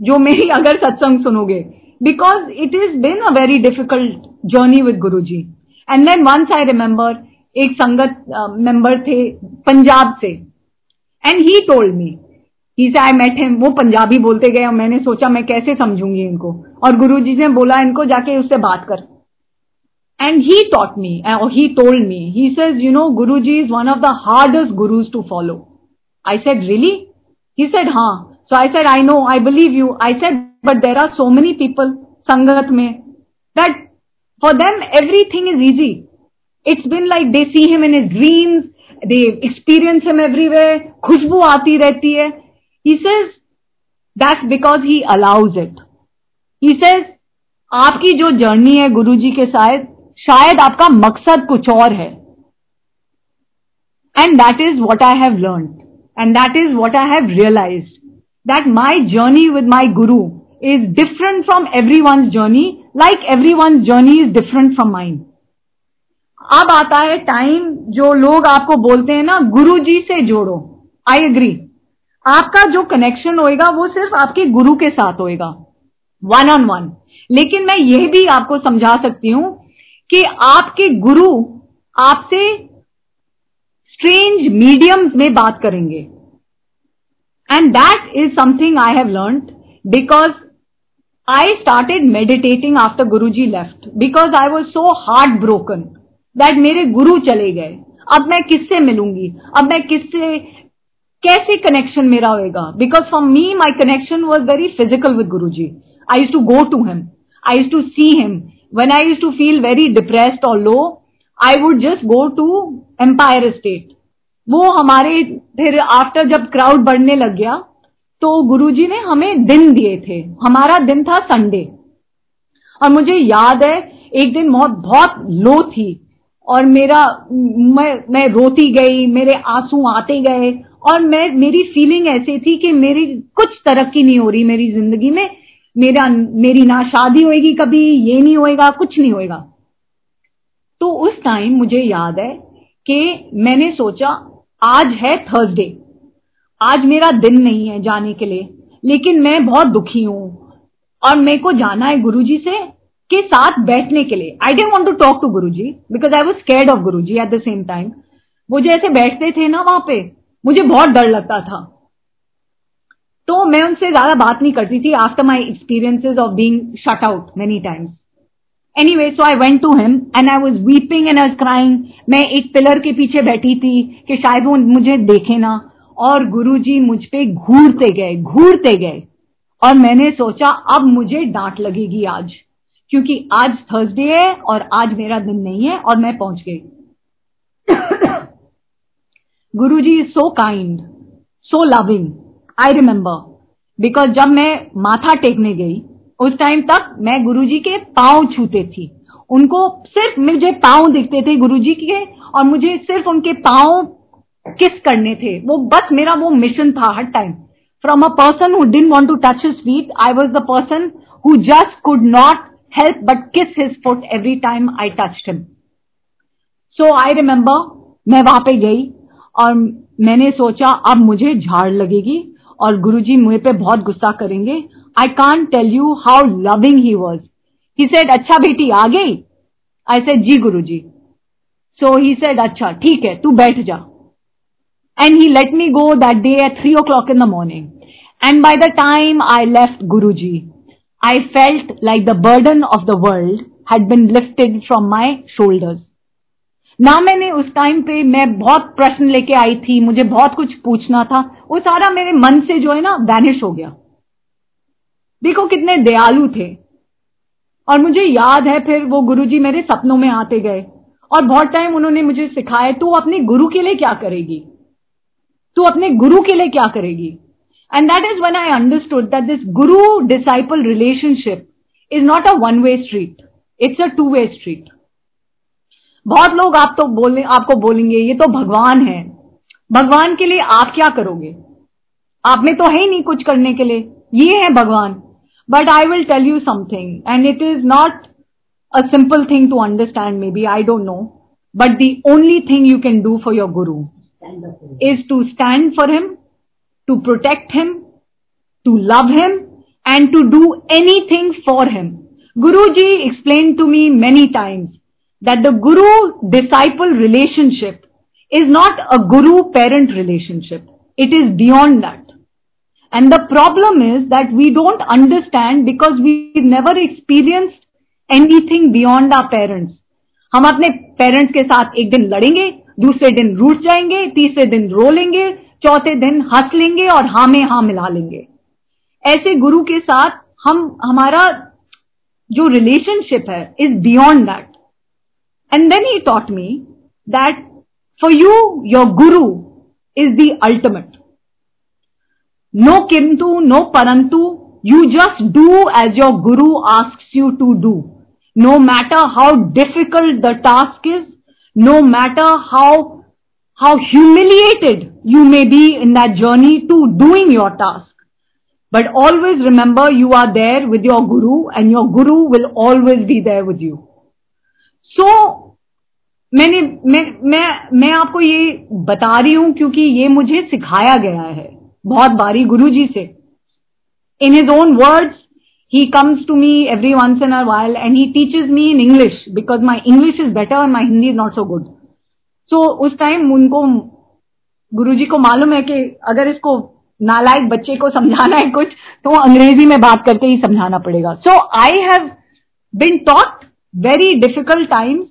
A: जो मेरी अगर सत्संग सुनोगे। Because it is been a very difficult journey with Guru ji and then once I remember एक संगत मेंबर uh, थे पंजाब से। And he told me he say I met him वो पंजाबी बोलते गए और मैंने सोचा मैं कैसे समझूँगी इनको? और गुरु जी ने बोला इनको जाके उससे बात कर। And he taught me he told me he says you know Guru ji is one of the hardest gurus to follow I said really he said हाँ So I said, I know, I believe you. I said, but there are so many people, Sangat mein, that for them everything is easy. It's been like they see him in his dreams, they experience him everywhere, खुशबू आती रहती है. He says, that's because he allows it. He says, आपकी जो journey है गुरु जी के साथ शायद आपका मकसद कुछ और है and that is what I have learn and that is what I have realised that my journey with my guru is different from everyone's journey, like everyone's journey is different from mine. अब आता है time जो लोग आपको बोलते हैं ना गुरु जी से जोड़ो. आई एग्री आपका जो कनेक्शन होएगा वो सिर्फ़ आपके गुरु के साथ होएगा वन ऑन वन लेकिन मैं यह भी आपको समझा सकती हूँ कि आपके गुरु आपसे स्ट्रेंज मीडियम में बात करेंगे। And that is something I have learned because I started meditating after Guruji left because I was so broken that मेरे गुरु चले गए। अब मैं किससे मिलूँगी? अब मैं किससे, कैसे कनेक्शन मेरा होएगा? Because for me my connection was very physical with Guru ji I used to go to him I used to see him when I used to feel very depressed और low I would just go to Empire State वो हमारे फिर after जब crowd बढ़ने लग गया तो गुरुजी ने हमें दिन दिए थे। हमारा दिन था संडे और मुझे याद है, एक दिन बहुत बहुत लो थी, और मेरा, मैं मैं रोती गई, मेरे आँसू आते गए, और मैं, मेरी फीलिंग ऐसी थी कि मेरी कुछ तरक्की नहीं हो रही मेरी ज़िंदगी में। मेरा, मेरी ना शादी होएगी कभी, ये नहीं होएगा, कुछ नहीं होएगा। तो उस टाइम मुझे याद है कि मैंने सोचा, आज है थर्सडे आज मेरा दिन नहीं है जाने के लिए, लेकिन मैं बहुत दुखी हूँ। और मेरे को जाना है गुरुजी से के साथ बैठने के लिए। I didn't want to talk to Guru ji because I was scared of Guru ji at the same time वो जैसे बैठते थे ना वहाँ पे, मुझे बहुत डर लगता था। तो मैं उनसे ज़्यादा बात नहीं करती थी after my experiences of being shut out many times anyway so I went to him and I was weeping and I was crying मैं एक पिलर के पीछे बैठी थी कि शायद वो मुझे देखे ना। और गुरु जी मुझ पे घूरते गए घूरते गए। और मैंने सोचा, अब मुझे डांट लगेगी आज, क्योंकि आज थर्सडे है और आज मेरा दिन नहीं है और मैं पहुँच गई। Guru ji is so kind so loving I remember because जब मैं माथा टेकने गई उस टाइम तक मैं गुरु जी के पाँव छूते थी। उनको सिर्फ़ मुझे पाँव दिखते थे गुरु जी के और मुझे सिर्फ़ उनके पाँव किस करने थे। वो बस मेरा वो मिशन था हर time from a person who didn't want to touch his feet I was the person who just could not help but kiss his foot every time I touched him. So, I remember मैं वहाँ पे गई और मैंने सोचा, अब मुझे झाड़ लगेगी और गुरुजी मुझे पे बहुत गुस्सा करेंगे I can't tell you how loving he was he said अच्छा बेटी आ गई आई सेड जी Guru ji so he said अच्छा ठीक है तू बैठ जा and he let me go that day at three o'clock in the morning and by the time I left Guru ji I felt like the burden of the world had been lifted from my shoulders ना मैंने उस time पे मैं बहुत प्रश्न लेके आई थी, मुझे बहुत कुछ पूछना था, वो सारा मेरे मन से जो है ना वैनिश हो गया। देखो कितने दयालु थे। और मुझे याद है फिर वो गुरुजी मेरे सपनों में आते गए। और बहुत टाइम उन्होंने मुझे सिखाया, तू अपने गुरु के लिए क्या करेगी? तू अपने गुरु के लिए क्या करेगी? And that is when I understood that this guru disciple relationship is not a one way street. It's a two way street. बहुत लोग आप तो बोले आपको बोलेंगे, ये तो भगवान है। भगवान के लिए आप क्या करोगे? आप में तो है ही नहीं कुछ करने के लिए। ये है भगवान। But I will tell you something, and it is not a simple thing to understand, maybe, I don't know. But the only thing you can do for your Guru is to stand for him, to protect him, to love him, and to do anything for him. Guruji explained to me many times that the Guru disciple relationship is not a Guru parent relationship, it is beyond that. And the problem is that we don't understand because we've never experienced anything beyond our parents. हम अपने parents के साथ एक दिन लड़ेंगे, दूसरे दिन रूठ जाएँगे, तीसरे दिन रो लेंगे चौथे दिन हंस लेंगे और हा में हा मिला लेंगे। ऐसे गुरु के साथ हम, हमारा जो रिलेशनशिप है is beyond that and then he taught me that for you your guru is the ultimate no किंतु नो परंतु you just do as your guru ask you to do no matter how difficult the task is no matter how how humiliated you may be in that journey to doing your task. But always remember you are there with your guru and your guru will always be there with you. So, मैंने मैं मैं मैं आपको ये बता रही हूँ क्योंकि ये मुझे सिखाया गया है बहुत बारी गुरु जी से। In his own words he comes to me every once in a while and he teaches me in English because my English is better and my Hindi is not so good. So उस time उनको गुरु जी को मालूम है कि अगर इसको नालायक बच्चे को समझाना है कुछ तो अंग्रेज़ी में बात करके ही समझाना पड़ेगा। So I have been taught very difficult times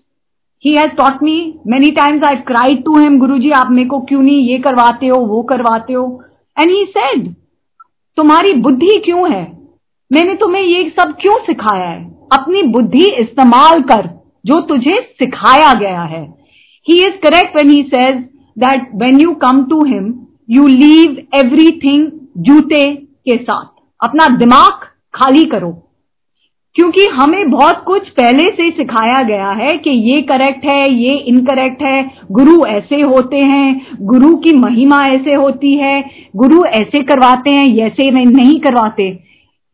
A: he has taught me many times I cried to him Guru ji आप मेरे को क्यों नहीं ये करवाते हो, वो करवाते हो? एंड ही सेड तुम्हारी बुद्धि क्यों है? मैंने तुम्हें ये सब क्यों सिखाया है? अपनी बुद्धि इस्तेमाल कर, जो तुझे सिखाया गया है। He is correct when he says that when you come to him you leave everything जूते के साथ। अपना दिमाग खाली करो। क्योंकि हमें बहुत कुछ पहले से सिखाया गया है कि ये करेक्ट है ये इनकरेक्ट है। गुरु ऐसे होते हैं गुरु की महिमा ऐसे होती है गुरु ऐसे करवाते हैं ऐसे नहीं करवाते।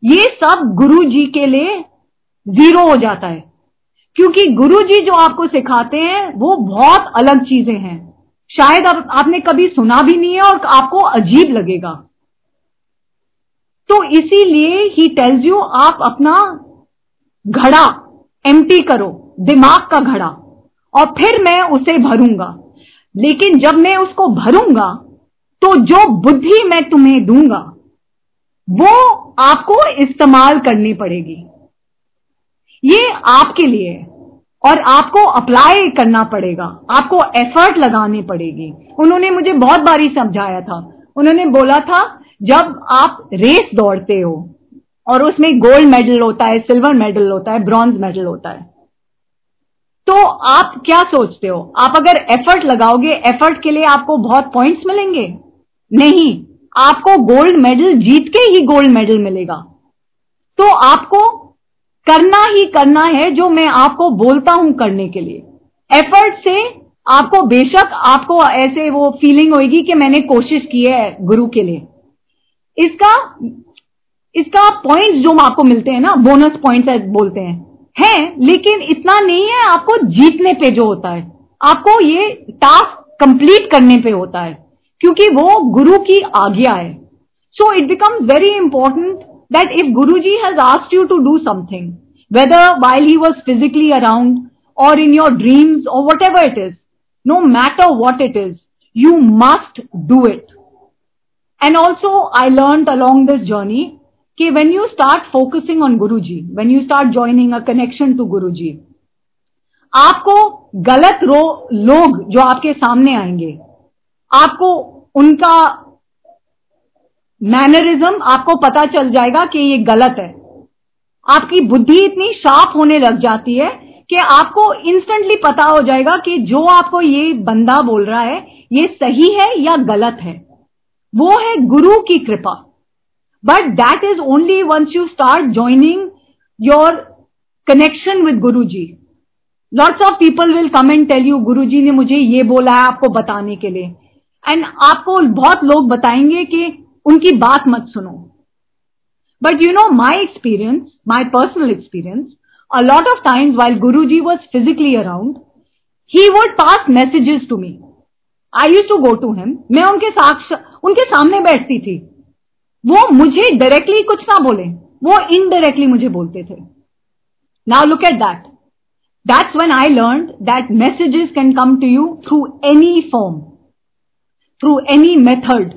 A: ये सब गुरु जी के लिए ज़ीरो हो जाता है। क्योंकि गुरु जी जो आपको सिखाते हैं वो बहुत अलग चीज़ें हैं। शायद आप, आपने कभी सुना भी नहीं है और आपको अजीब लगेगा। तो इसीलिए ही टेल्स यू आप अपना घड़ा करो, दिमाग का घड़ा, और फिर मैं उसे भरूँगा। लेकिन जब मैं उसको भरूँगा तो जो बुद्धि मैं तुम्हें दूँगा, वो आपको इस्तेमाल करनी पड़ेगी। ये आपके लिए है, और आपको अप्लाई करना पड़ेगा, आपको एफर्ट लगानी पड़ेगी। उन्होंने मुझे बहुत बारी समझाया था। उन्होंने बोला था, जब आप रेस दौड़ते हो और उसमें गोल्ड मेडल होता है सिल्वर मेडल होता है ब्रॉन्ज मेडल होता है। तो आप क्या सोचते हो? आप अगर एफर्ट लगाओगे एफर्ट के लिए आपको बहुत पॉइंट्स मिलेंगे? नहीं। आपको गोल्ड मेडल जीत के ही गोल्ड मेडल मिलेगा। तो आपको करना ही करना है जो मैं आपको बोलता हूँ करने के लिए। एफर्ट से आपको बेशक आपको ऐसे वो फीलिंग होगी कि मैंने कोशिश की है गुरु के लिए। इसका इसका पॉइंट्स जो आपको मिलते हैं ना बोनस पॉइंट्स बोलते हैं हैं, लेकिन इतना नहीं है, आपको जीतने पे जो होता है, आपको ये टास्क कंप्लीट करने पे होता है, क्योंकि वो गुरु की आज्ञा है। So it becomes very important that if Guru ji has asked you to do something whether while he was physically around और इन योर ड्रीम्स और whatever it is no matter what it is you must do it and also I learn along this journey कि when you start focusing on Guruji, when you start joining a connection to Guruji, आपको गलत रो लोग जो आपके सामने आएँगे आपको उनका मैनरिज्म आपको पता चल जाएगा कि ये गलत है। आपकी बुद्धि इतनी शार्प होने लग जाती है कि आपको इंस्टेंटली पता हो जाएगा कि जो आपको ये बंदा बोल रहा है ये सही है या गलत है। वो है गुरु की कृपा। But that is only once you start joining your connection with Guruji. Lots of people will come and tell you, Guruji ने मुझे ये बोला है आपको बताने के लिए एंड आपको बहुत लोग बताएँगे कि उनकी बात मत सुनो but you know my experience my personal experience a lot of times while Guruji was physically around, he would pass messages to me. I used to go to him. मैं उनके साक्ष उनके सामने बैठती थी वो मुझे डायरेक्टली कुछ ना बोले। वो इनडायरेक्टली मुझे बोलते थे। Now look at that that's when I learn that messages can come to you through any form through any method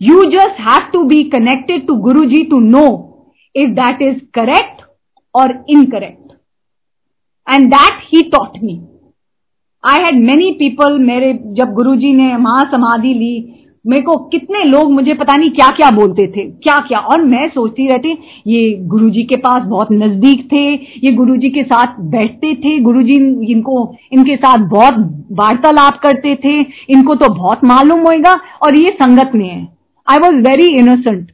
A: you just have to be connected to Guru ji to know if that is correct और incorrect and that he taught me I had many people मेरे, जब गुरु जी ने महासमाधि ली मेरे को कितने लोग मुझे पता नहीं क्या क्या बोलते थे क्या क्या और मैं सोचती रहती, ये गुरुजी के पास बहुत नज़दीक थे, ये गुरुजी के साथ बैठते थे, गुरुजी इनको, इनके साथ बहुत वार्तालाप करते थे, इनको तो बहुत मालूम होएगा, और ये संगत में है। I was very innocent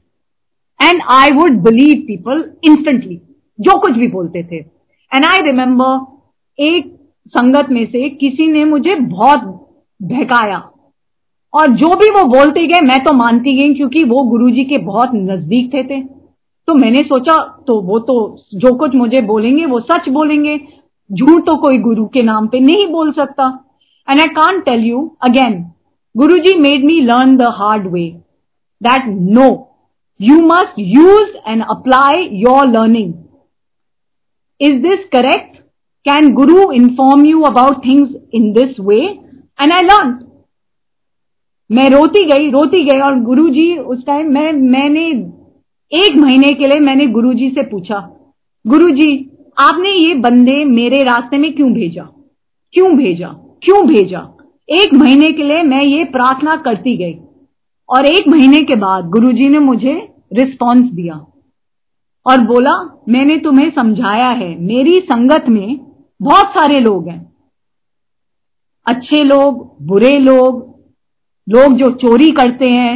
A: and I would believe people instantly जो कुछ भी बोलते थे। एंड आई रिमेम्बर एक संगत में से किसी ने मुझे बहुत बहकाया। और जो भी वो बोलते गए, मैं तो मानती गई क्योंकि वो गुरुजी के बहुत नज़दीक थे थे। तो मैंने सोचा तो वो तो जो कुछ मुझे बोलेंगे, वो सच बोलेंगे। झूठ तो कोई गुरु के नाम पे नहीं बोल सकता। And I can't tell you again Guru ji made me learn the hard way that no you must use and apply your learning is this correct can Guru inform you about things in this way and I learn मैं रोती गई रोती गई और गुरुजी उस time मैं, मैंने एक महीने के लिए मैंने गुरुजी से पूछा, गुरुजी, आपने ये बंदे मेरे रास्ते में क्यों भेजा? क्यों भेजा? क्यों भेजा? एक महीने के लिए मैं ये प्रार्थना करती गई और एक महीने के बाद गुरुजी ने मुझे रिस्पॉन्स दिया और बोला, मैंने तुम्हें समझाया है, मेरी संगत में बहुत सारे लोग हैं। अच्छे लोग, बुरे लोग लोग जो चोरी करते हैं,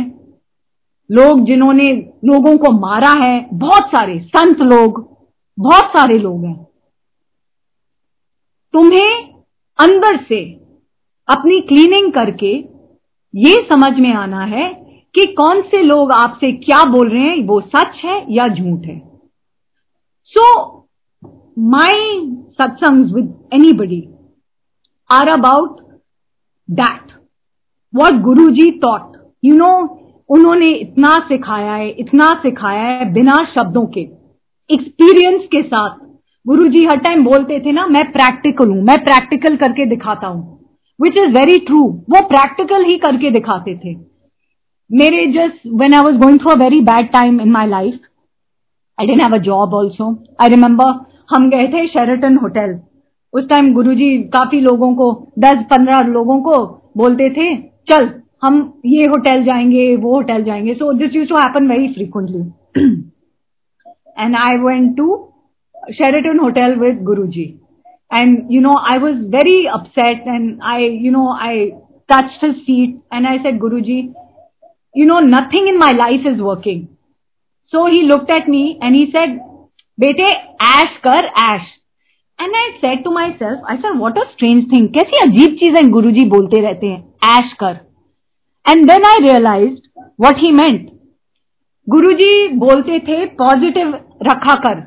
A: लोग जिन्होंने लोगों को मारा है, बहुत सारे संत लोग, बहुत सारे लोग हैं। तुम्हें अंदर से अपनी क्लीनिंग करके ये समझ में आना है कि कौन से लोग आपसे क्या बोल रहे हैं, वो सच है या झूठ है। So my satsang with anybody are about that what Guru ji taught you know उन्होंने इतना सिखाया है, इतना सिखाया है बिना शब्दों के एक्सपीरियंस के साथ। गुरु जी हर टाइम बोलते थे ना, मैं प्रैक्टिकल हूँ, मैं प्रैक्टिकल करके दिखाता हूँ विच इज़ वेरी ट्रू वो प्रैक्टिकल ही करके दिखाते थे। मेरे just when I was going through a very bad time in my life I didn't have a job also I remember हम गए थे शेरटन होटल उस टाइम गुरुजी काफ़ी लोगों को, दस पंद्रह लोगों को बोलते थे चल, हम ये होटल जाएँगे, वो होटल जाएँगे। So this used to happen very frequently and I went to Sheraton hotel with Guru ji and you know I was very upset and I you know I touch seat and I said Guru ji you know nothing in my life is working so he look at me and he said बेटे ऐश कर ऐश and I said to myself I sir what a strange thing कैसी अजीब चीज़ें गुरु जी बोलते रहते हैं। Ash kar and then i realized what he गुरु जी बोलते थे पॉजिटिव रखा कर।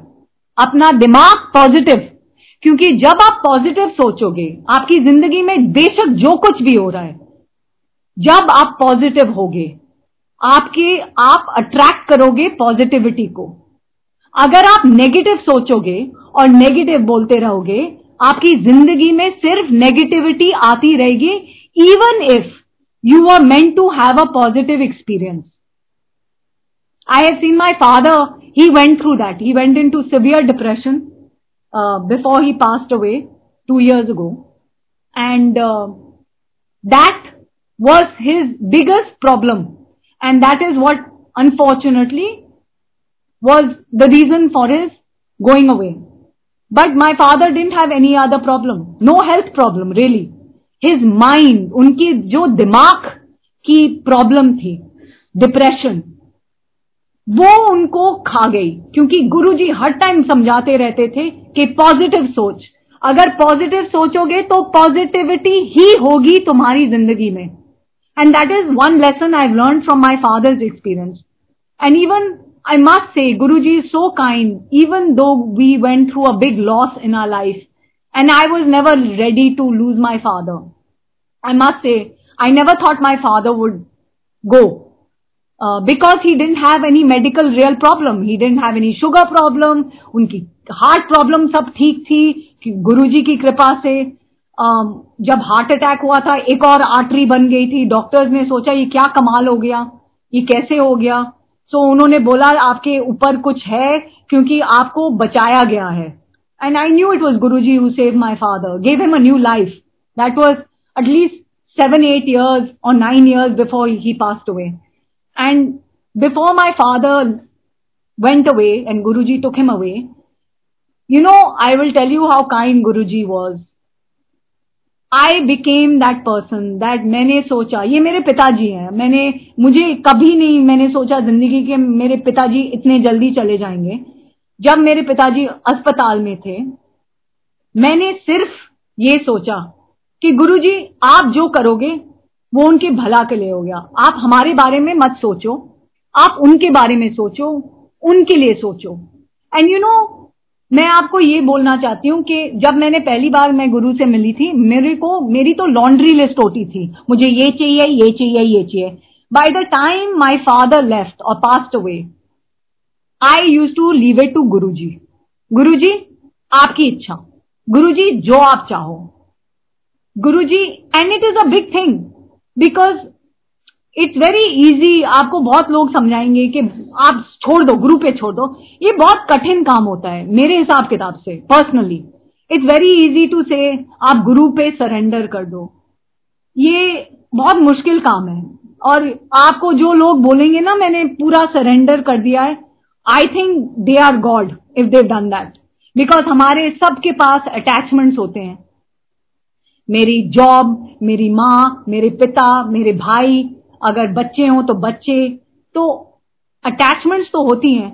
A: अपना दिमाग पॉजिटिव क्योंकि जब आप पॉजिटिव सोचोगे, आपकी ज़िंदगी में बेशक जो कुछ भी हो रहा है, जब आप पॉजिटिव होगे, आपके आप अट्रैक्ट करोगे पॉजिटिविटी को। अगर आप नेगेटिव सोचोगे और नेगेटिव बोलते रहोगे, आपकी ज़िंदगी में सिर्फ़ नेगेटिविटी आती रहेगी even if you were meant to have a positive experience. I have seen my father, he went through that. He went into severe depression uh, before he passed away two years ago. And uh, that was his biggest problem. And that is what, unfortunately, was the reason for his going away. But my father didn't have any other problem. No health problem, really. His mind उनकी जो दिमाग की problem थी depression वो उनको खा गई। क्योंकि गुरुजी हर टाइम समझाते रहते थे कि पॉजिटिव सोच। अगर पॉजिटिव सोचोगे तो पॉजिटिविटी ही होगी तुम्हारी ज़िंदगी में। And that is one lesson I learn from my father's experience and even I must say Guru ji is so kind even though we went through a big loss in our life and I was never ready to lose my father I must say I never thought my father would go. Uh, because he didn't have any medical real problem. He didn't have any sugar problem. उनकी heart problem सब ठीक थी गुरुजी की कृपा से um, जब heart attack हुआ था एक और आर्टरी बन गई थी। डॉक्टर्स ने सोचा ये क्या कमाल हो गया? ये कैसे हो गया? सो so, उन्होंने बोला आपके ऊपर कुछ है क्योंकि आपको बचाया गया है। And I knew it was Guru ji who save my father gave him a new life that was at least seven, eight years or nine years before he passed away. And before my father went away and Guruji took him away, you know, I will tell you how kind Guruji was. I became that person that मैंने सोचा ये मेरे पिताजी हैं मैंने मुझे कभी नहीं मैंने सोचा जिंदगी के मेरे पिताजी इतने जल्दी चले जाएंगे जब मेरे पिताजी अस्पताल में थे, मैंने सिर्फ़ ये सोचा कि गुरुजी, आप जो करोगे, वो उनके भला के लिए हो गया। आप हमारे बारे में मत सोचो। आप उनके बारे में सोचो, उनके लिए सोचो। एंड यू नो मैं आपको ये बोलना चाहती हूँ कि जब मैंने पहली बार मैं गुरु से मिली थी, मेरे को, मेरी तो लॉन्ड्री लिस्ट होती थी। मुझे ये चाहिए ये चाहिए ये चाहिए। By the time my father left और passed away I use to leave it to Guru ji Guru जी आपकी इच्छा। गुरु जी जो आप चाहो। Guru ji and it is a big thing because it's very easy आपको बहुत लोग समझाएँगे कि आप छोड़ दो गुरु पे छोड़ दो। ये बहुत कठिन काम होता है, मेरे हिसाब किताब से personally it's very easy to say आप गुरु पे सरेंडर कर दो। ये बहुत मुश्किल काम है। और आपको जो लोग बोलेंगे ना, मैंने पूरा सरेंडर कर दिया है I think they are God if they've done that because हमारे सबके पास अटैचमेंट्स होते हैं। मेरी जॉब मेरी माँ, मेरे पिता, मेरे भाई, अगर बच्चे हों तो बच्चे। तो अटैचमेंट्स तो होती हैं।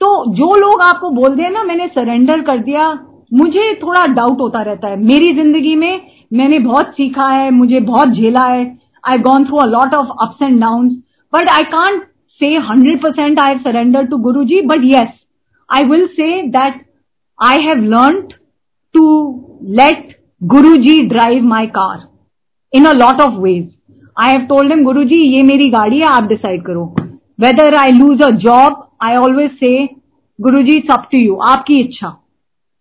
A: तो जो लोग आपको बोल दें ना, मैंने सरेंडर कर दिया, मुझे थोड़ा डाउट होता रहता है। मेरी ज़िंदगी में मैंने बहुत सीखा है, मुझे बहुत झेला है। I gone through a lot of ups and down but I can't percent I have surrender to Guru ji but yes I will say that I have learn to let Guruji drive my car in a lot of ways. I have told him, Guruji, ये मेरी गाड़ी है आप decide करो whether I lose a job I always say Guruji it's up to you आपकी इच्छा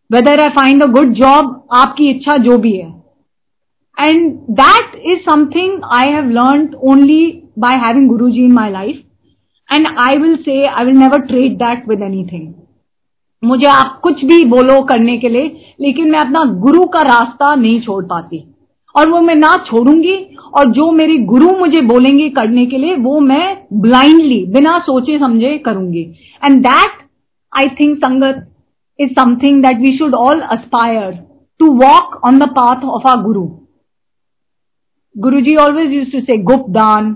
A: whether I find a good job आपकी इच्छा जो भी है and that is something I have learn only by having Guru ji in my life and I will say I will never trade that with anything मुझे आप कुछ भी बोलो करने के लिए, लेकिन मैं अपना गुरु का रास्ता नहीं छोड़ पाती। और वो मैं ना छोड़ूँगी, और जो मेरे गुरु मुझे बोलेंगे करने के लिए, वो मैं ब्लाइंडली बिना सोचे समझे करूँगी। And that I think sangat is something that we should all aspire to walk on the path of our Guru Guru ji always use to say गुप्त दान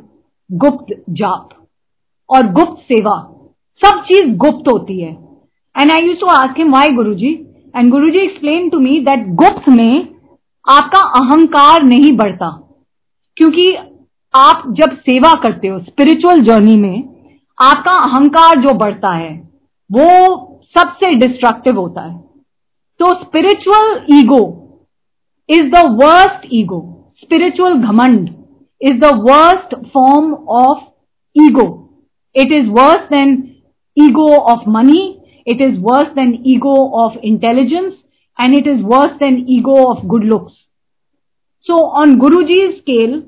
A: गुप्त जाप और गुप्त सेवा। सब चीज़ गुप्त होती है। And I use to ask him why Guru ji and Guru ji explain to me that गुप्त में आपका अहंकार नहीं बढ़ता। क्योंकि आप जब सेवा करते हो स्पिरिचुअल जर्नी में, आपका अहंकार जो बढ़ता है, वो सबसे डिस्ट्रक्टिव होता है। तो spiritual ego is the worst ego spiritual ghamand is the worst form of ego It is worse than ego of money. It is worse than ego of intelligence. And it is worse than ego of good looks. So on Guruji's scale,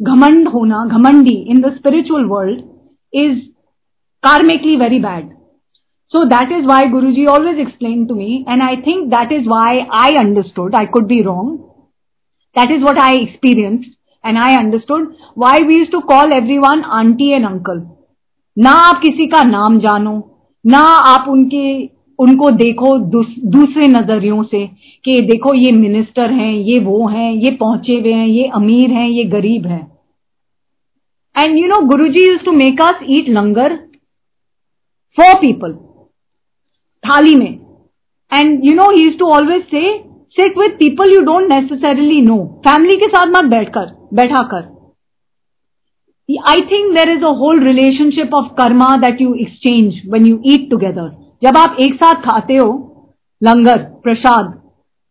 A: ghamand hona, ghamandi in the spiritual world is karmically very bad. So that is why Guruji always explained to me, and I think that is why I understood, I could be wrong. That is what I experienced, and I understood why we used to call everyone auntie and uncle. ना आप किसी का नाम जानो ना आप उनके उनको देखो दूस, दूसरे नजरियों से कि देखो ये मिनिस्टर हैं ये वो हैं ये पहुँचे हुए हैं ये अमीर हैं ये गरीब हैं। And you know Guru ji use to make us eat langar for people थाली में। And you know use to always say sit with people you don't necessarily know family के साथ मत बैठकर बैठा कर I think there is a whole relationship of karma that you exchange when you eat together जब आप एक साथ खाते हो, लंगर, प्रसाद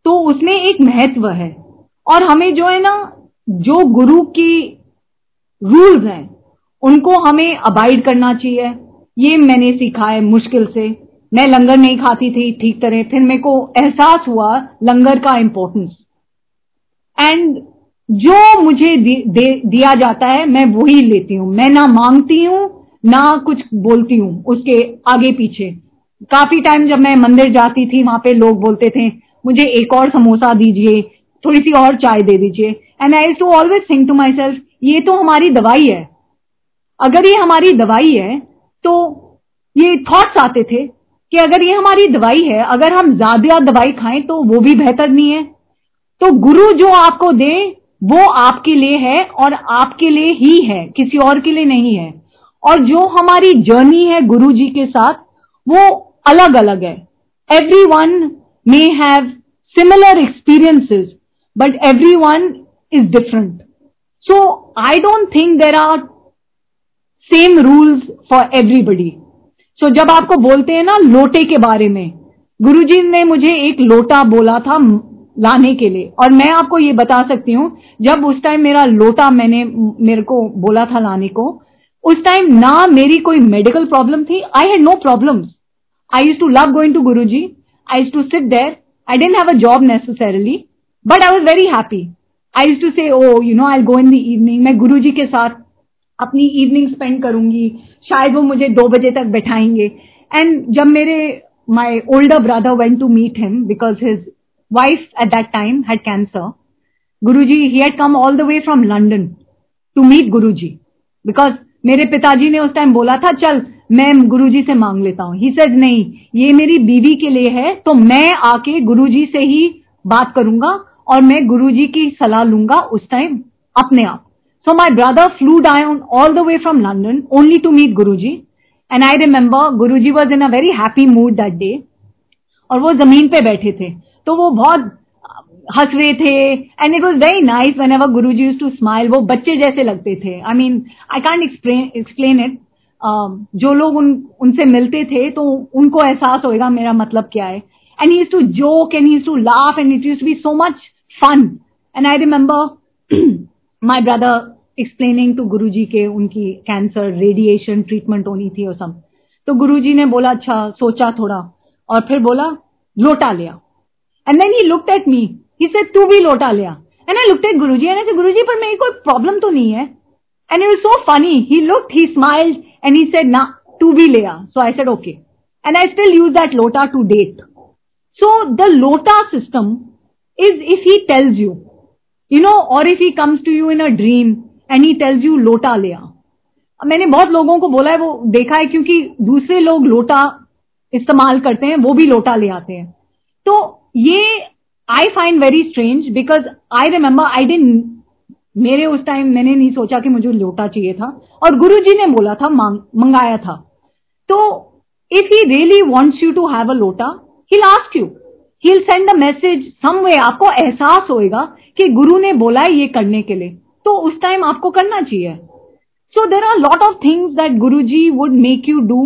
A: तो उसमें एक महत्व है। और हमें जो है ना, जो गुरु की रूल्स हैं, उनको हमें अबाइड करना चाहिए। ये मैंने सीखा है मुश्किल से। मैं लंगर नहीं खाती थी ठीक तरह। फिर मेरे को एहसास हुआ लंगर का इम्पोर्टेंस एंड जो मुझे दे, दिया जाता है मैं वही लेती हूँ। मैं ना मांगती हूँ ना कुछ बोलती हूँ उसके आगे पीछे। काफ़ी टाइम जब मैं मंदिर जाती थी वहाँ पे लोग बोलते थे मुझे एक और समोसा दीजिए थोड़ी सी और चाय दे दीजिए। And I too always think to myself ये तो हमारी दवाई है। अगर ये हमारी दवाई है तो ये थॉट्स आते थे कि अगर ये हमारी दवाई है अगर हम ज़्यादा दवाई खाएँ तो वो भी बेहतर नहीं है। तो गुरु जो आपको दे वो आपके लिए है और आपके लिए ही है, किसी और के लिए नहीं है। और जो हमारी जर्नी है गुरु जी के साथ, वो अलग अलग है। Everyone may have similar experiences but everyone is different so I don't think there are same rules for everybody so जब आपको बोलते हैं ना लोटे के बारे में, गुरुजी ने मुझे एक लोटा बोला था लाने के लिए और मैं आपको ये बता सकती हूँ जब उस टाइम मेरा लोटा मैंने मेरे को बोला था लाने को उस टाइम ना मेरी कोई मेडिकल प्रॉब्लम थी I had no problems I used to love going to Guruji. I used to sit there. I didn't have a job necessarily, but I was very happy. I used to say, oh, you know, I'll go in the evening. मैं गुरुजी के साथ अपनी evening spend करूँगी शायद वो मुझे दो बजे तक बैठाएँगे एंड जब मेरे my older brother went to meet him because his wife at that time had cancer Guruji he had come all the way from London to meet Guruji because मेरे पिताजी ने उस टाइम बोला था, चल, मैं गुरुजी से मांग लेता हूँ. ही सेड नहीं, ये मेरी बीवी के लिए है तो मैं आके गुरुजी से ही बात करूँगा और मैं गुरुजी की सलाह लूँगा उस टाइम अपने आप. So my brother flew down all the way from London only to meet Guruji and I remember Guruji was in a very happy mood that day और वो ज़मीन पे बैठे थे। तो वो बहुत हंस रहे थे and it was very nice whenever Guru ji to smile वो बच्चे जैसे लगते थे. I mean I can't explain it जो लोग उन, उनसे मिलते थे तो उनको एहसास होएगा मेरा मतलब क्या है. And he to joke and he to laugh and it use to be so much fun and I remember my brother explaining to Guru ji के उनकी कैंसर रेडिएशन ट्रीटमेंट होनी थी और सब तो गुरु जी ने बोला अच्छा सोचा थोड़ा. और फिर बोला, लोटा लिया
B: and then he look at me he say तू भी लोटा लिया and I look at Guru ji and Guru ji पर मेरी कोई प्रॉब्लम तो नहीं है. And it so funny he look he smiled and he said ना टू भी लिया so I said okay and I still use that lota to date so the lota system is if he tells you you know और if he comes to you in a dream and he tells you लोटा लिया मैंने बहुत लोगों को बोला है, वो देखा है, क्योंकि दूसरे लोग लोटा इस्तेमाल करते हैं, वो भी लोटा ले आते हैं। तो ये I find very strange because I remember I didn't मेरे उस टाइम मैंने नहीं सोचा कि मुझे लोटा चाहिए था और गुरु जी ने बोला था मंगाया था। तो if he really wants you to have a lota he last you he send a message some way आपको एहसास होएगा कि गुरु ने बोला है ये करने के लिए। तो उस टाइम आपको करना चाहिए। So there are lot of things that Guru ji would make you do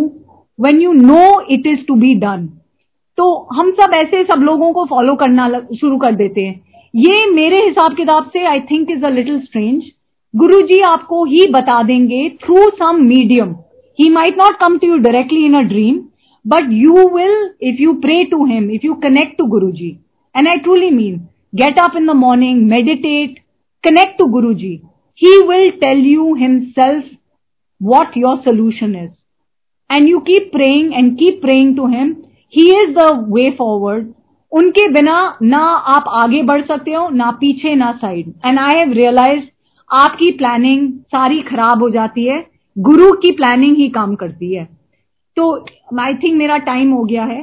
B: when you know it is to be done तो हम सब ऐसे सब लोगों को फॉलो करना शुरू कर देते हैं ये मेरे हिसाब किताब से I think is a little strange Guru ji आपको ही बता देंगे through some medium he might not come to you directly in a dream but you will if you pray to him if you connect to Guru ji and I truly mean get up in the morning meditate connect to Guruji. He will tell you himself what your solution is. And you keep praying and keep praying to him. He is the way forward उनके बिना ना आप आगे बढ़ सकते हो, ना पीछे, ना side and I have realise आपकी प्लानिंग सारी खराब हो जाती है। गुरु की प्लानिंग ही काम करती है। तो आई थिंक मेरा टाइम हो गया है।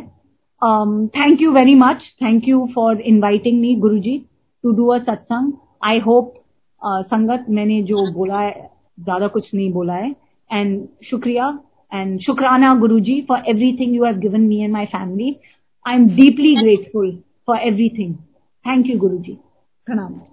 B: Thank you very much thank you for inviting me Guru ji to do a satsang I hope संगत, मैंने जो बोला है, ज़्यादा कुछ नहीं बोला है। एंड शुक्रिया। And Shukrana Guruji for everything you have given me and my family. I'm deeply grateful for everything. Thank you, Guruji. Pranam.